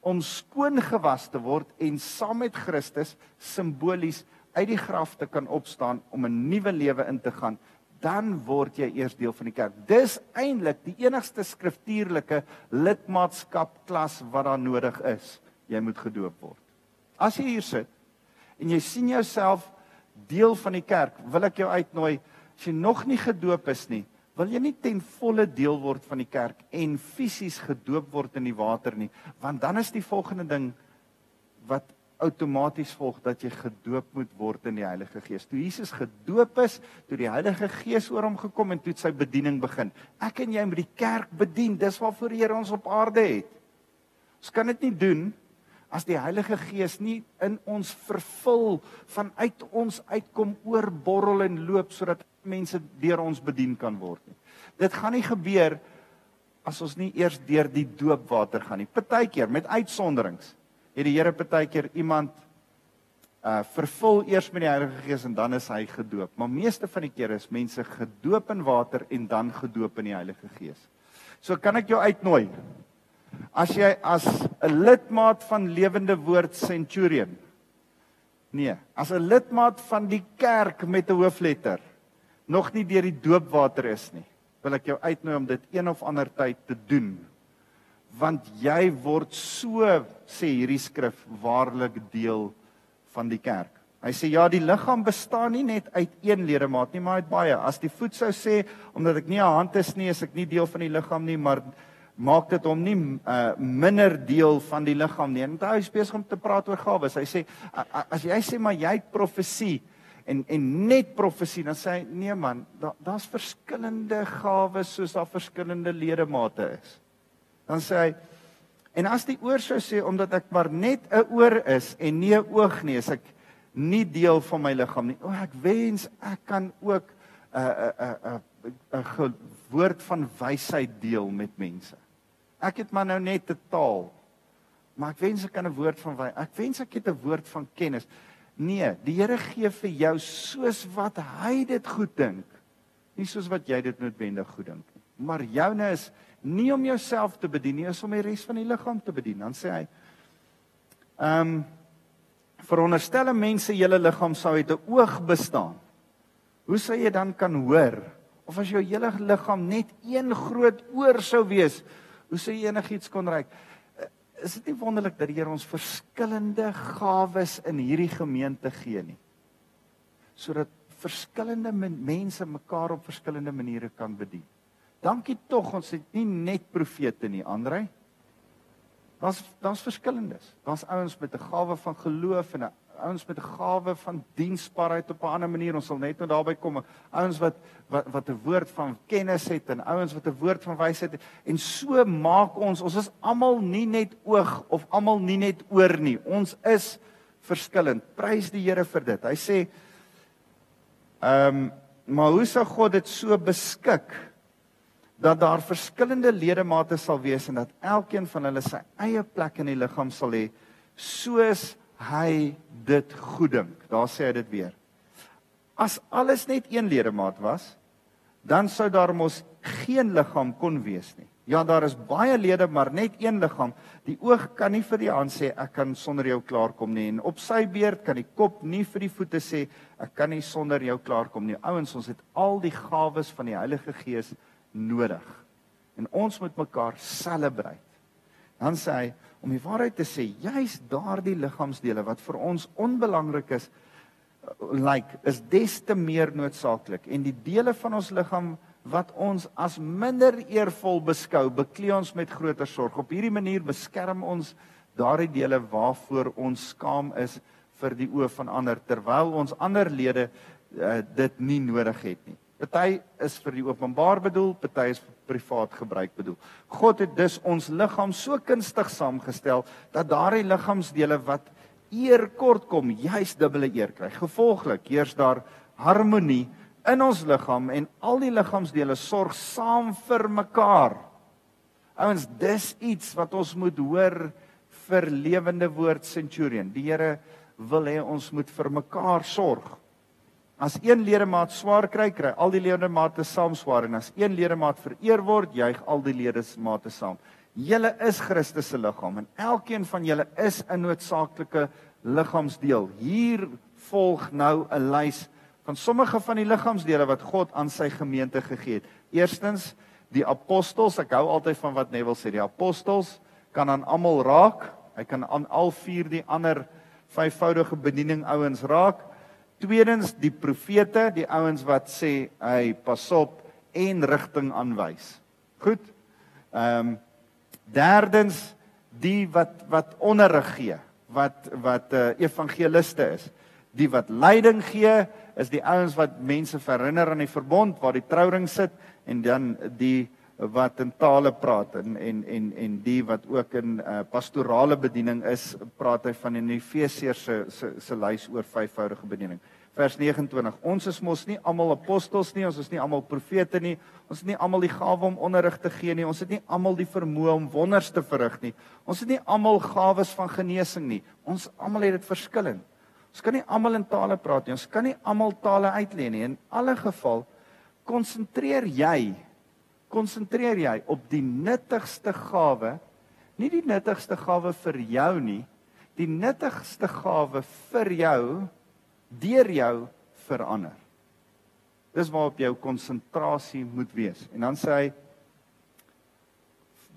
om skoon gewas te word en saam met Christus simbolies uit die graf te kan opstaan om 'n nuwe lewe in te gaan dan word jy eers deel van die kerk. Dis eintlik die enigste skriftuurlike lidmaatskap klas wat daar nodig is. Jy moet gedoop word. As jy hier sit en jy sien jouself deel van die kerk, wil ek jou uitnooi as jy nog nie gedoop is nie, wil jy nie ten volle deel word van die kerk en fisies gedoop word in die water nie, want dan is die volgende ding wat outomaties volg dat jy gedoop moet word in die Heilige Gees. Toe Jesus gedoop is, toe die Heilige Gees oor hom gekom en toe sy bediening begin. Ek en jy moet die kerk bedien. Dis waarvoor die Here ons op aarde het. Ons kan dit nie doen as die Heilige Gees nie in ons vervul vanuit ons uitkom oorborrel en loop sodat mense deur ons bedien kan word nie. Dit gaan nie gebeur as ons nie eers deur die doopwater gaan nie. Partykeer met uitsonderings het die Here partykeer iemand uh vervul eers met die Heilige Gees en dan is hy gedoop. Maar meeste van die kere is mense gedoop in water en dan gedoop in die Heilige Gees. So kan ek jou uitnooi. As jy as 'n lidmaat van Lewende Woord Centurion nee, as 'n lidmaat van die kerk met 'n hoofletter nog nie deur die doopwater is nie, wil ek jou uitnooi om dit een of ander tyd te doen want jy word so sê hierdie skrif waarlik deel van die kerk. Hy sê ja, die liggaam bestaan nie net uit een ledemaat nie, maar uit baie. As die voet sou sê omdat ek nie 'n hand is nie, is ek nie deel van die liggaam nie, maar maak dit hom nie uh, minder deel van die liggaam nie. En hy is besig om te praat oor gawes. Hy sê as jy sê maar jy het profesie en en net profesie, dan sê hy nee man, daar's da verskillende gawes soos daar verskillende ledemate is. Dan sê hy en as die oor sou sê omdat ek maar net 'n oor is en nie 'n oog nie, as ek nie deel van my liggaam nie. O, ek wens ek kan ook 'n 'n 'n 'n woord van wysheid deel met mense. Ek het maar nou net 'n taal. Maar ek wens ek kan 'n woord van wysheid. Ek wens ek het 'n woord van kennis. Nee, die Here gee vir jou soos wat hy dit goed dink. Nie soos wat jy dit noodwendig goed dink nie. Maar joune is nie om jouself te bedien nie, is om die res van die liggaam te bedien. Dan sê hy: Ehm um, veronderstel mense julle liggaam sou uit 'n oog bestaan. Hoe sou jy dan kan hoor? Of as jou hele liggaam net een groot oor sou wees, hoe sou jy enigiets kon reik? Eh, is dit nie wonderlik dat die Here ons verskillende gawes in hierdie gemeente gee nie? Sodat verskillende mense mekaar op verskillende maniere kan bedien. Dankie tog ons het nie net profete nie, Andrej. Daar's daar's verskillendes. Daar's ouens met 'n gawe van geloof en ouens met 'n gawe van diensbaarheid op 'n ander manier. Ons sal net nou daarby kom. Ouens wat wat wat 'n woord van kennis het en ouens wat 'n woord van wysheid het. En so maak ons ons is almal nie net oog of almal nie net oor nie. Ons is verskillend. Prys die Here vir dit. Hy sê ehm um, maar hoe sou God dit so beskik? Dat daar verskillende ledemate sal wees en dat elkeen van hulle sy eie plek in die liggaam sal hê soos hy dit goed dink. Daar sê hy dit weer. As alles net een ledemaat was, dan sou daar mos geen liggaam kon wees nie. Ja, daar is baie lede, maar net een liggaam. Die oog kan nie vir die hand sê ek kan sonder jou klaarkom nie en op sy beurt kan die kop nie vir die voete sê ek kan nie sonder jou klaarkom nie. Ouens, ons het al die gawes van die Heilige Gees nodig. En ons moet mekaar celebrate. Dan sê hy om die waarheid te sê, juis daardie liggaamsdele wat vir ons onbelangrik is, lyk like, is des te meer noodsaaklik en die dele van ons liggaam wat ons as minder eervol beskou, beklee ons met groter sorg. Op hierdie manier beskerm ons daardie dele waarvoor ons skaam is vir die oë van ander terwyl ons ander lede uh, dit nie nodig het nie. Party is vir die openbaar bedoel, party is vir privaat gebruik bedoel. God het dus ons liggaam so kunstig saamgestel dat daardie liggaamsdele wat eer kort kom, juis dubbele eer kry. Gevolglik heers daar harmonie in ons liggaam en al die liggaamsdele sorg saam vir mekaar. Ouens, dis iets wat ons moet hoor vir lewende woord centurion. Die Here wil hê ons moet vir mekaar sorg. As een ledemaat swaar kry, kry al die ledemate saam swaar en as een ledemaat vereer word, juig al die ledemate saam. Julle is Christus se liggaam en elkeen van julle is 'n noodsaaklike liggaamsdeel. Hier volg nou 'n lys van sommige van die liggaamsdele wat God aan sy gemeente gegee het. Eerstens, die apostels, ek hou altyd van wat Neville sê, die apostels kan aan almal raak. Hy kan aan al vier die ander vyfvoudige bediening ouens raak. Tweedens die profete, die ouens wat sê hy pas op en rigting aanwys. Goed. Ehm um, derdens die wat wat onderrig gee, wat wat uh, evangeliste is. Die wat leiding gee is die ouens wat mense herinner aan die verbond waar die trouring sit en dan die wat in tale praat en en en en die wat ook in uh, pastorale bediening is, praat hy van in Efesiërs se se se lys oor vyfvoudige bediening. Vers 29. Ons is mos nie almal apostels nie, ons is nie almal profete nie, ons het nie almal die gawe om onderrig te gee nie, ons het nie almal die vermoë om wonders te verrig nie. Ons het nie almal gawes van genesing nie. Ons almal het dit verskillend. Ons kan nie almal in tale praat nie. Ons kan nie almal tale uitlê nie. In alle geval konsentreer jy konsentreer jy op die nuttigste gawe, nie die nuttigste gawe vir jou nie, die nuttigste gawe vir jou deur jou verander. Dis waarop jou konsentrasie moet wees. En dan sê hy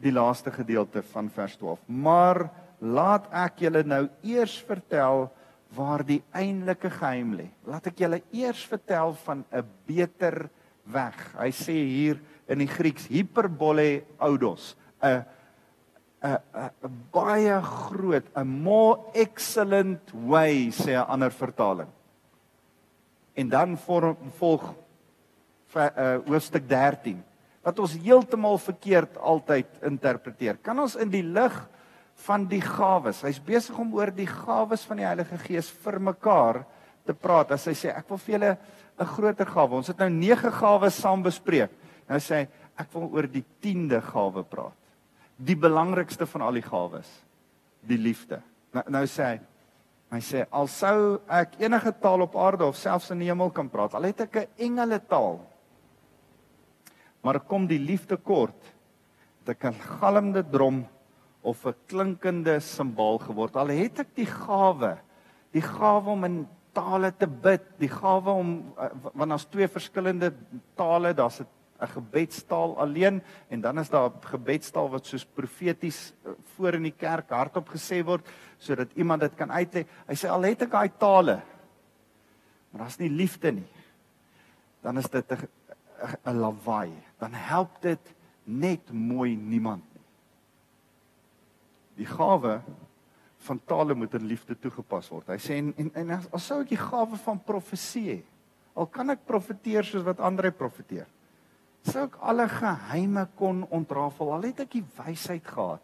die laaste gedeelte van vers 12. Maar laat ek julle nou eers vertel waar die eintlike geheim lê. Laat ek julle eers vertel van 'n beter weg. Hy sê hier in die Grieks hyperbole oudos, 'n 'n 'n baie groot, 'n more excellent way sê 'n ander vertaling. En dan vorm, volg uh, hoofstuk 13 wat ons heeltemal verkeerd altyd interpreteer. Kan ons in die lig van die gawes. Hy's besig om oor die gawes van die Heilige Gees vir mekaar te praat. As hy sê ek wil vir julle 'n groter gawe. Ons het nou 9 gawes saam bespreek. Nou sê hy ek wil oor die 10de gawe praat. Die belangrikste van al die gawes, die liefde. Nou, nou sê hy hy sê al sou ek enige taal op aarde of selfs in die hemel kan praat, al het ek 'n engele taal, maar kom die liefde kort, dit kan galmende drom of 'n klinkende simbaal geword. Al het ek die gawe, die gawe om in tale te bid, die gawe om eh, want daar's twee verskillende tale, daar's 'n 'n gebedstaal alleen en dan is daar 'n gebedstaal wat soos profeties eh, voor in die kerk hardop gesê word sodat iemand dit kan uitlê. Hy sê al het ek daai tale, maar daar's nie liefde nie. Dan is dit 'n 'n lawaai. Dan help dit net mooi niemand nie. Die gawe van tale moet in liefde toegepas word. Hy sê en en, en as, as sou ek die gawe van profesie hê, al kan ek profeteer soos wat ander profeteer sou ek alle geheime kon ontrafel. Al het ek die wysheid gehad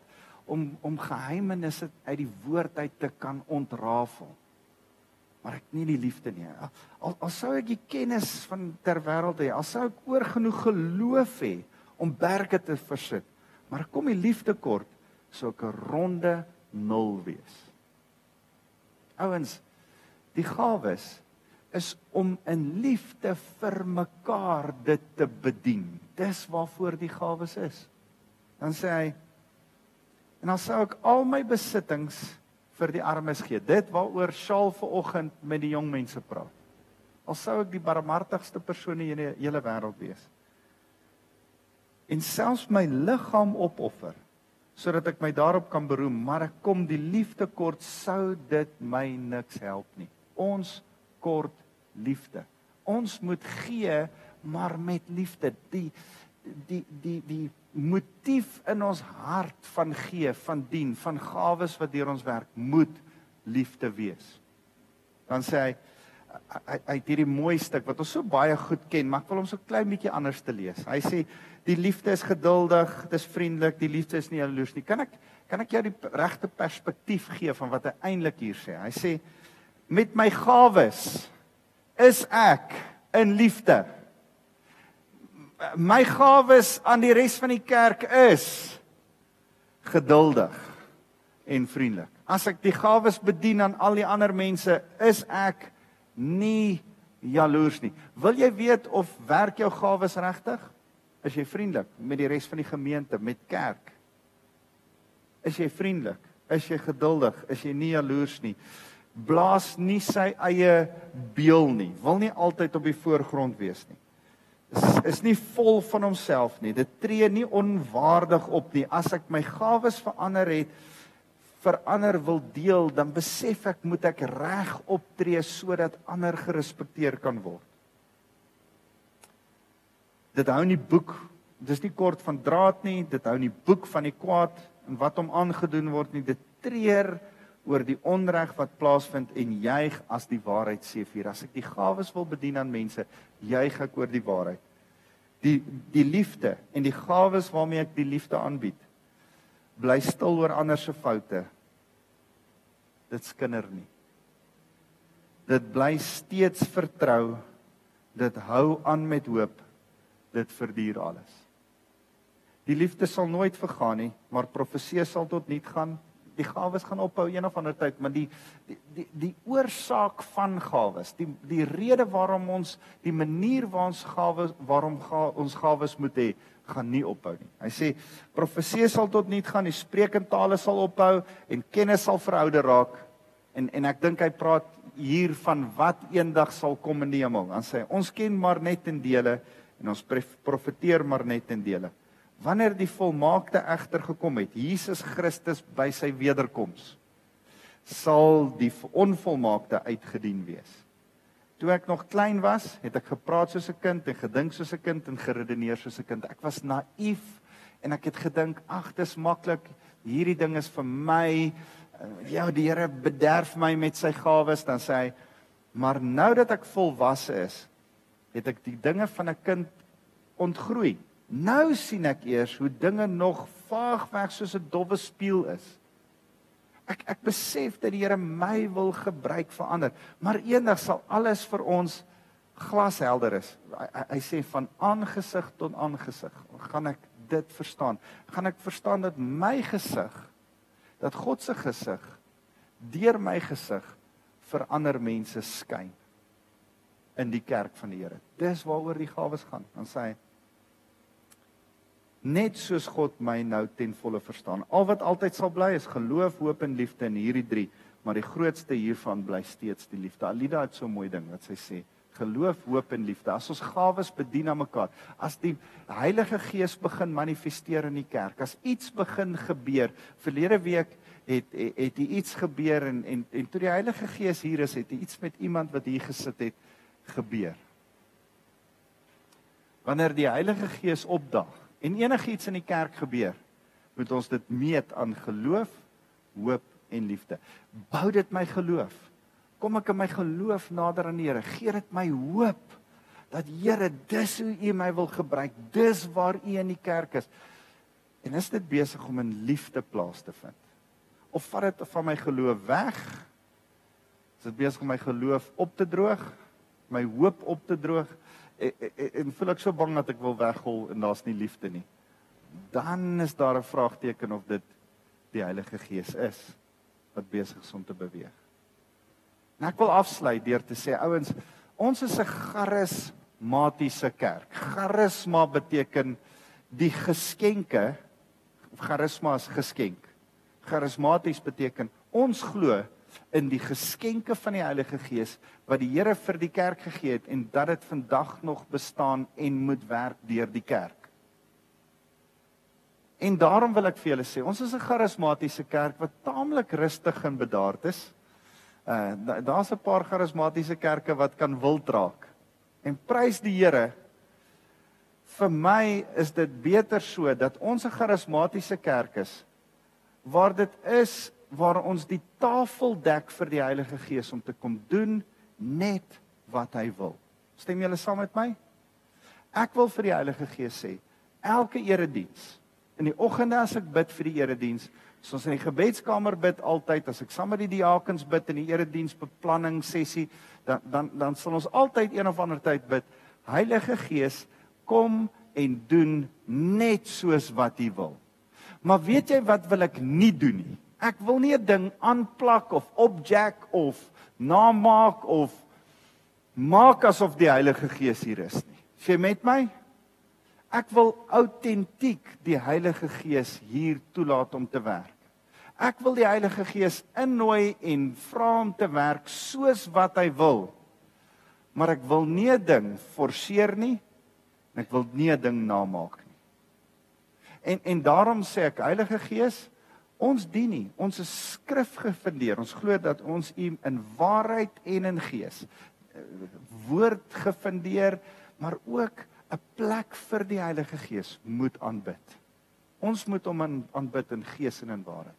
om om geheimenisse uit die woord uit te kan ontrafel. Maar ek nie die liefde nie. Al al sou ek die kennis van ter wêreld hê al sou ek oor genoeg geloof hê om berge te versit maar kom die liefde kort sou ek 'n ronde nul wees. Ouens die gawes is om in liefde vir mekaar dit te bedien. Dis waarvoor die gawes is. Dan sê hy en dan sou ek al my besittings vir die armes gee. Dit waaroor Shaal vanoggend met die jong mense praat. Al sou ek die barmhartigste persoon in die hele wêreld wees. En selfs my liggaam opoffer sodat ek my daarop kan beroem, maar ek kom die liefde kort sou dit my niks help nie. Ons kort liefde. Ons moet gee maar met liefde. Die die die die motief in ons hart van gee, van dien, van gawes wat deur ons werk moet liefde wees. Dan sê hy hy hy hierdie mooi stuk wat ons so baie goed ken, maar ek wil hom so klein bietjie anders te lees. Hy sê die liefde is geduldig, dit is vriendelik, die liefde is nie jaloers nie. Kan ek kan ek jou die regte perspektief gee van wat hy eintlik hier sê? Hy sê met my gawes is ek in liefde. My gawes aan die res van die kerk is geduldig en vriendelik. As ek die gawes bedien aan al die ander mense, is ek nie jaloers nie. Wil jy weet of werk jou gawes regtig? Is jy vriendelik met die res van die gemeente, met kerk? Is jy vriendelik? Is jy geduldig? Is jy nie jaloers nie? Blaas nie sy eie beeld nie. Wil nie altyd op die voorgrond wees nie. Is is nie vol van homself nie. Dit tree nie onwaardig op nie. As ek my gawes verander het vir ander wil deel, dan besef ek moet ek reg optree sodat ander gerespekteer kan word. Dit hou nie boek, dis nie kort van draad nie, dit hou nie boek van die kwaad en wat hom aangedoen word nie. Dit treur oor die onreg wat plaasvind en juig as die waarheid sê vir as ek die gawes wil bedien aan mense juig ek oor die waarheid. Die die liefde en die gawes waarmee ek die liefde aanbied bly stil oor ander se foute. Dit skinder nie. Dit bly steeds vertrou. Dit hou aan met hoop. Dit verduur alles. Die liefde sal nooit vergaan nie maar profesie sal tot niet gaan die gawes gaan ophou een of ander tyd, maar die die die, die oorsaak van gawes, die die rede waarom ons die manier waar ons gawes waarom ga, ons gawes moet hê, gaan nie ophou nie. Hy sê profesie sal tot niet gaan, die spreekentale sal ophou en kennis sal verouder raak. En en ek dink hy praat hier van wat eendag sal kom in die hemel. Dan sê hy ons ken maar net in dele en ons profeteer maar net in dele wanneer die volmaakte egter gekom het, Jesus Christus by sy wederkoms, sal die onvolmaakte uitgedien wees. Toe ek nog klein was, het ek gepraat soos 'n kind en gedink soos 'n kind en geredeneer soos 'n kind. Ek was naïef en ek het gedink, ag, dis maklik. Hierdie ding is vir my. Eh, ja, die Here bederf my met sy gawes, dan sê hy, maar nou dat ek volwasse is, het ek die dinge van 'n kind ontgroei. Nou sien ek eers hoe dinge nog vaag weg soos 'n dowwe spieël is. Ek ek besef dat die Here my wil gebruik vir ander, maar eendag sal alles vir ons glashelder is. Hy, hy, hy sê van aangesig tot aangesig gaan ek dit verstaan. Gaan ek verstaan dat my gesig dat God se gesig deur my gesig vir ander mense skyn in die kerk van die Here. Dis waaroor die gawes gaan. Dan sê hy net soos God my nou ten volle verstaan. Al wat altyd sal bly is geloof, hoop en liefde in hierdie drie, maar die grootste hiervan bly steeds die liefde. Alida het so 'n mooi ding wat sy sê, geloof, hoop en liefde. As ons gawes bedien aan mekaar, as die Heilige Gees begin manifesteer in die kerk, as iets begin gebeur. Verlede week het het, het iets gebeur en en en toe die Heilige Gees hier is, het iets met iemand wat hier gesit het gebeur. Wanneer die Heilige Gees opdag, en enigiets in die kerk gebeur, moet ons dit meet aan geloof, hoop en liefde. Bou dit my geloof. Kom ek in my geloof nader aan die Here. Gee dit my hoop dat Here, dis hoe U my wil gebruik. Dis waar U in die kerk is. En is dit besig om in liefde plaas te vind? Of vat dit van my geloof weg? Is dit besig om my geloof op te droog? My hoop op te droog? En, en, en voel ek so bang dat ek wil weghol en daar's nie liefde nie. Dan is daar 'n vraagteken of dit die Heilige Gees is wat besig is om te beweeg. En ek wil afsluit deur te sê ouens, ons is 'n charismatiese kerk. Charisma beteken die geskenke. Charisma is geskenk. Charismaties beteken ons glo in die geskenke van die Heilige Gees wat die Here vir die kerk gegee het en dat dit vandag nog bestaan en moet werk deur die kerk. En daarom wil ek vir julle sê, ons is 'n charismatiese kerk wat taamlik rustig en bedaard is. Uh daar's 'n paar charismatiese kerke wat kan wild raak. En prys die Here. Vir my is dit beter so dat ons 'n charismatiese kerk is waar dit is waar ons die tafel dek vir die Heilige Gees om te kom doen net wat hy wil. Stem julle saam met my? Ek wil vir die Heilige Gees sê, elke erediens, in die oggende as ek bid vir die erediens, soos in die gebedskamer bid altyd as ek saam met die diakens bid in die erediens beplanning sessie, dan dan dan sal ons altyd een of ander tyd bid, Heilige Gees, kom en doen net soos wat U wil. Maar weet jy wat wil ek nie doen nie? Ek wil nie 'n ding aanplak of opjack of namaak of maak asof die Heilige Gees hier is nie. Sê met my? Ek wil autentiek die Heilige Gees hier toelaat om te werk. Ek wil die Heilige Gees innooi en vra om te werk soos wat hy wil. Maar ek wil nie 'n ding forceer nie en ek wil nie 'n ding namaak nie. En en daarom sê ek Heilige Gees, Ons dien nie, ons is skrif gefundeer. Ons glo dat ons U in waarheid en in gees eh, woord gefundeer, maar ook 'n plek vir die Heilige Gees moet aanbid. Ons moet hom aanbid in gees en in waarheid.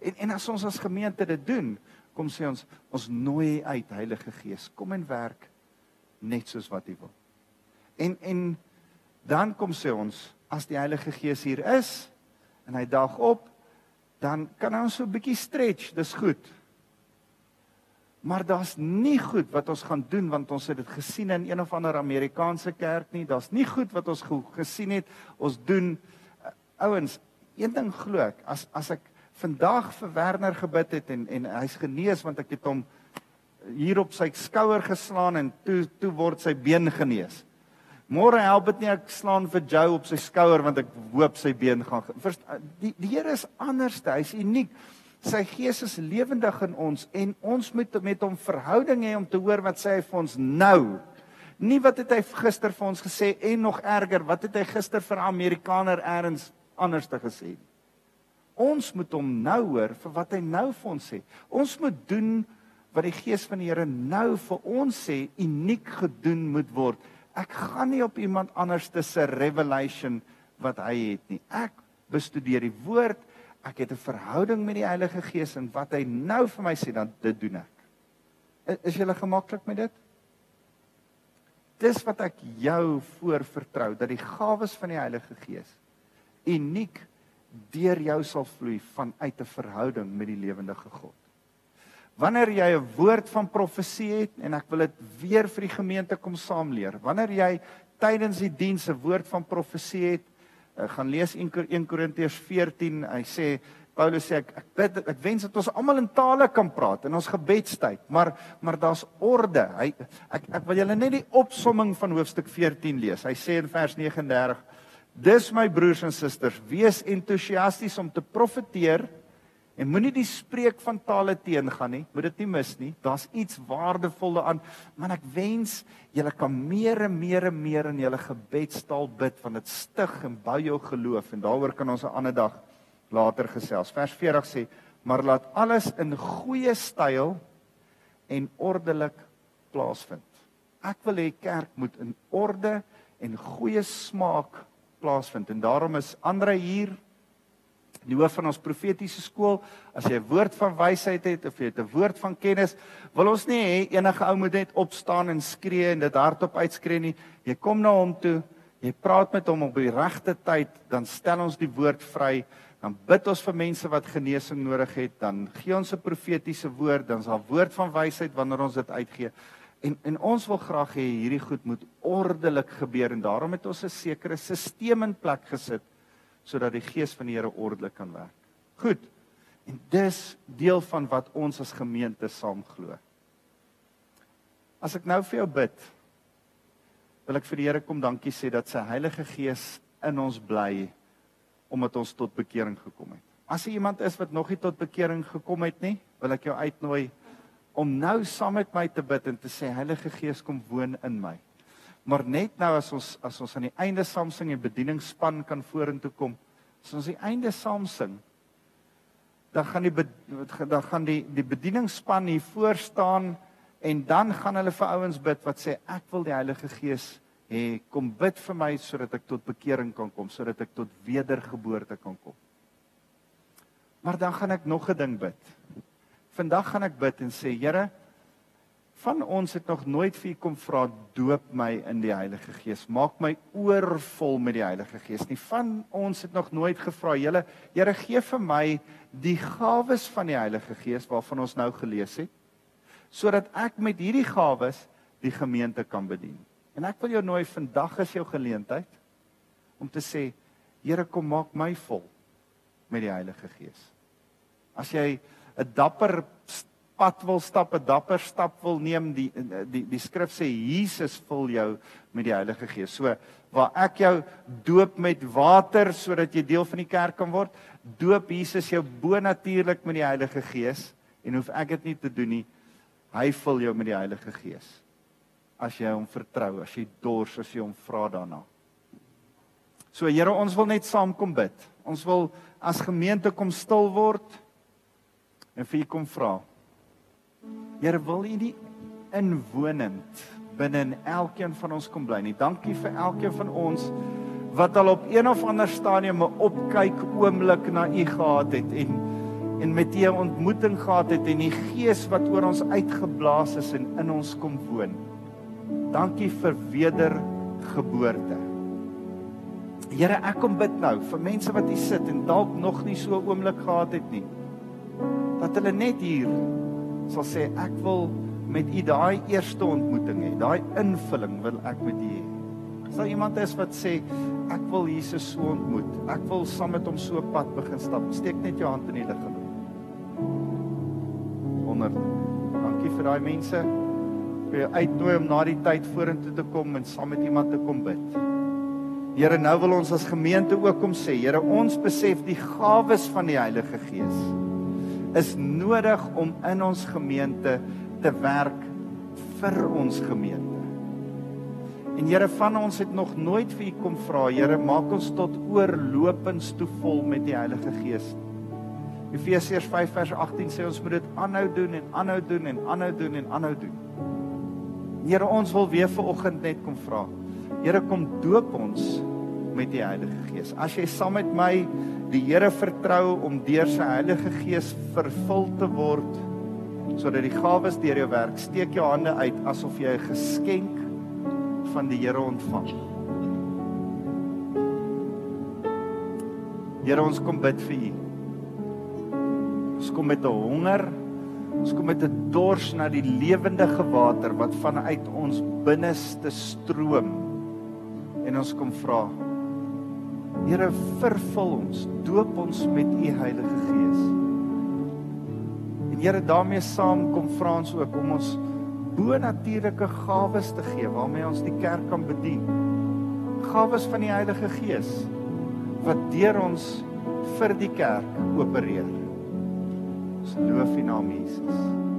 En en as ons as gemeente dit doen, kom sê ons ons nooi uit Heilige Gees, kom en werk net soos wat U wil. En en dan kom sê ons as die Heilige Gees hier is en hy dag op dan kan ons so 'n bietjie stretch, dis goed. Maar daar's nie goed wat ons gaan doen want ons het dit gesien in een of ander Amerikaanse kerk nie. Daar's nie goed wat ons gesien het ons doen uh, ouens, een ding glo ek, as as ek vandag vir Werner gebid het en en hy's genees want ek het hom hier op sy skouer geslaan en toe toe word sy been genees. Môre help dit nie ek slaan vir Joe op sy skouer want ek hoop sy been gaan. Vers, die die Here is anders, hy's uniek. Sy gees is lewendig in ons en ons moet met hom verhouding hê om te hoor wat sê hy vir ons nou. Nie wat het hy gister vir ons gesê en nog erger, wat het hy gister vir 'n Amerikaner eers anders te gesê? Ons moet hom nou hoor vir wat hy nou vir ons sê. Ons moet doen wat die gees van die Here nou vir ons sê uniek gedoen moet word. Ek gaan nie op iemand anders se revelation wat hy het nie. Ek bestudeer die woord. Ek het 'n verhouding met die Heilige Gees en wat hy nou vir my sê dan dit doen ek. Is jy gemaklik met dit? Dis wat ek jou voor vertrou dat die gawes van die Heilige Gees uniek deur jou sal vloei vanuit 'n verhouding met die lewendige God. Wanneer jy 'n woord van profesie het en ek wil dit weer vir die gemeente kom saamleer. Wanneer jy tydens die diens 'n woord van profesie het, ek gaan lees 1 Korintiërs 14. Hy sê Paulus sê ek ek bid ek wens dat ons almal in tale kan praat in ons gebedstyd, maar maar daar's orde. Hy ek ek wil julle net die opsomming van hoofstuk 14 lees. Hy sê in vers 39 Dis my broers en susters, wees entoesiasties om te profeteer en moenie die spreek van tale teengaan nie. Moet dit nie mis nie. Daar's iets waardevol daaraan. Man ek wens julle kan meer en meer en meer in julle gebedstaal bid van dit stig en bou jou geloof en daaroor kan ons 'n ander dag later gesels. Vers 40 sê: "Maar laat alles in goeie styl en ordelik plaasvind." Ek wil hê kerk moet in orde en goeie smaak plaasvind. En daarom is Andre hier die hoof van ons profetiese skool. As jy 'n woord van wysheid het of jy het 'n woord van kennis, wil ons nie hê enige ou moet net opstaan en skree en dit hardop uitskree nie. Jy kom na hom toe, jy praat met hom op die regte tyd, dan stel ons die woord vry. Dan bid ons vir mense wat genesing nodig het, dan gee ons 'n profetiese woord, dan is daar woord van wysheid wanneer ons dit uitgee. En en ons wil graag hê hierdie goed moet ordelik gebeur en daarom het ons 'n sekere stelsel in plek gesit sodat die gees van die Here ordelik kan werk. Goed. En dis deel van wat ons as gemeente saam glo. As ek nou vir jou bid, wil ek vir die Here kom dankie sê dat sy Heilige Gees in ons bly omdat ons tot bekering gekom het. As jy iemand is wat nog nie tot bekering gekom het nie, wil ek jou uitnooi om nou saam met my te bid en te sê Heilige Gees kom woon in my. Maar net nou as ons as ons aan die einde saam sing en bedieningsspan kan vorentoe kom, as ons die einde saam sing, dan gaan die dan gaan die die bedieningsspan hier voor staan en dan gaan hulle vir ouens bid wat sê ek wil die Heilige Gees hê kom bid vir my sodat ek tot bekering kan kom, sodat ek tot wedergeboorte kan kom. Maar dan gaan ek nog 'n ding bid. Vandag gaan ek bid en sê Here, van ons het nog nooit vir U kom vra doop my in die Heilige Gees. Maak my oorvol met die Heilige Gees. Nie van ons het nog nooit gevra, Here, Here gee vir my die gawes van die Heilige Gees waarvan ons nou gelees het, sodat ek met hierdie gawes die gemeente kan bedien. En ek wil jou nooi vandag is jou geleentheid om te sê, Here, kom maak my vol met die Heilige Gees. As jy 'n dapper pad wil stap, 'n dapper stap wil neem, die die die skrif sê Jesus vul jou met die Heilige Gees. So waar ek jou doop met water sodat jy deel van die kerk kan word, doop Jesus jou bonatuurlik met die Heilige Gees en hoef ek dit nie te doen nie. Hy vul jou met die Heilige Gees. As jy hom vertrou, as jy dors, as jy hom vra daarna. So Here, ons wil net saam kom bid. Ons wil as gemeente kom stil word en vir u kom vra. Here, wil u nie inwonend binne in elkeen van ons kom bly nie. Dankie vir elkeen van ons wat al op een of ander stadium 'n opkyk oomblik na u gehad het en en met u 'n ontmoeting gehad het en die gees wat oor ons uitgeblaas is en in ons kom woon. Dankie vir wedergeboorte. Here, ek kom bid nou vir mense wat hier sit en dalk nog nie so 'n oomblik gehad het nie dat hulle net hier sal sê ek wil met u daai eerste ontmoeting hê. Daai invulling wil ek met u hê. As daar iemand is wat sê ek wil Jesus so ontmoet. Ek wil saam met hom so pad begin stap. Steek net jou hand in die lug. Wonder. Dankie vir daai mense. Vir jou uitnooi om na die tyd vorentoe te kom en saam met iemand te kom bid. Here, nou wil ons as gemeente ook kom sê, Here, ons besef die gawes van die Heilige Gees is nodig om in ons gemeente te werk vir ons gemeente. En Here van ons het nog nooit vir U kom vra, Here, maak ons tot oorlopends toe vol met die Heilige Gees. Efesiërs 5 vers 18 sê ons moet dit aanhou doen en aanhou doen en aanhou doen en aanhou doen. Here, ons wil weer vir oggend net kom vra. Here, kom doop ons met die Heilige Gees. As jy saam met my die Here vertrou om deur sy Heilige Gees vervul te word sodat die gawes deur jou werk, steek jou hande uit asof jy 'n geskenk van die Here ontvang. Here, ons kom bid vir U. Ons kom met 'n honger, ons kom met 'n dors na die lewendige water wat vanuit ons binneste stroom. En ons kom vra. Here, vervul ons, doop ons met U Heilige Gees. En Here, daarmee saam kom vra ons ook om ons bo-natuurlike gawes te gee waarmee ons die kerk kan bedien. Gawes van die Heilige Gees wat deur ons vir die kerk opereer. Ons loof U naam Jesus.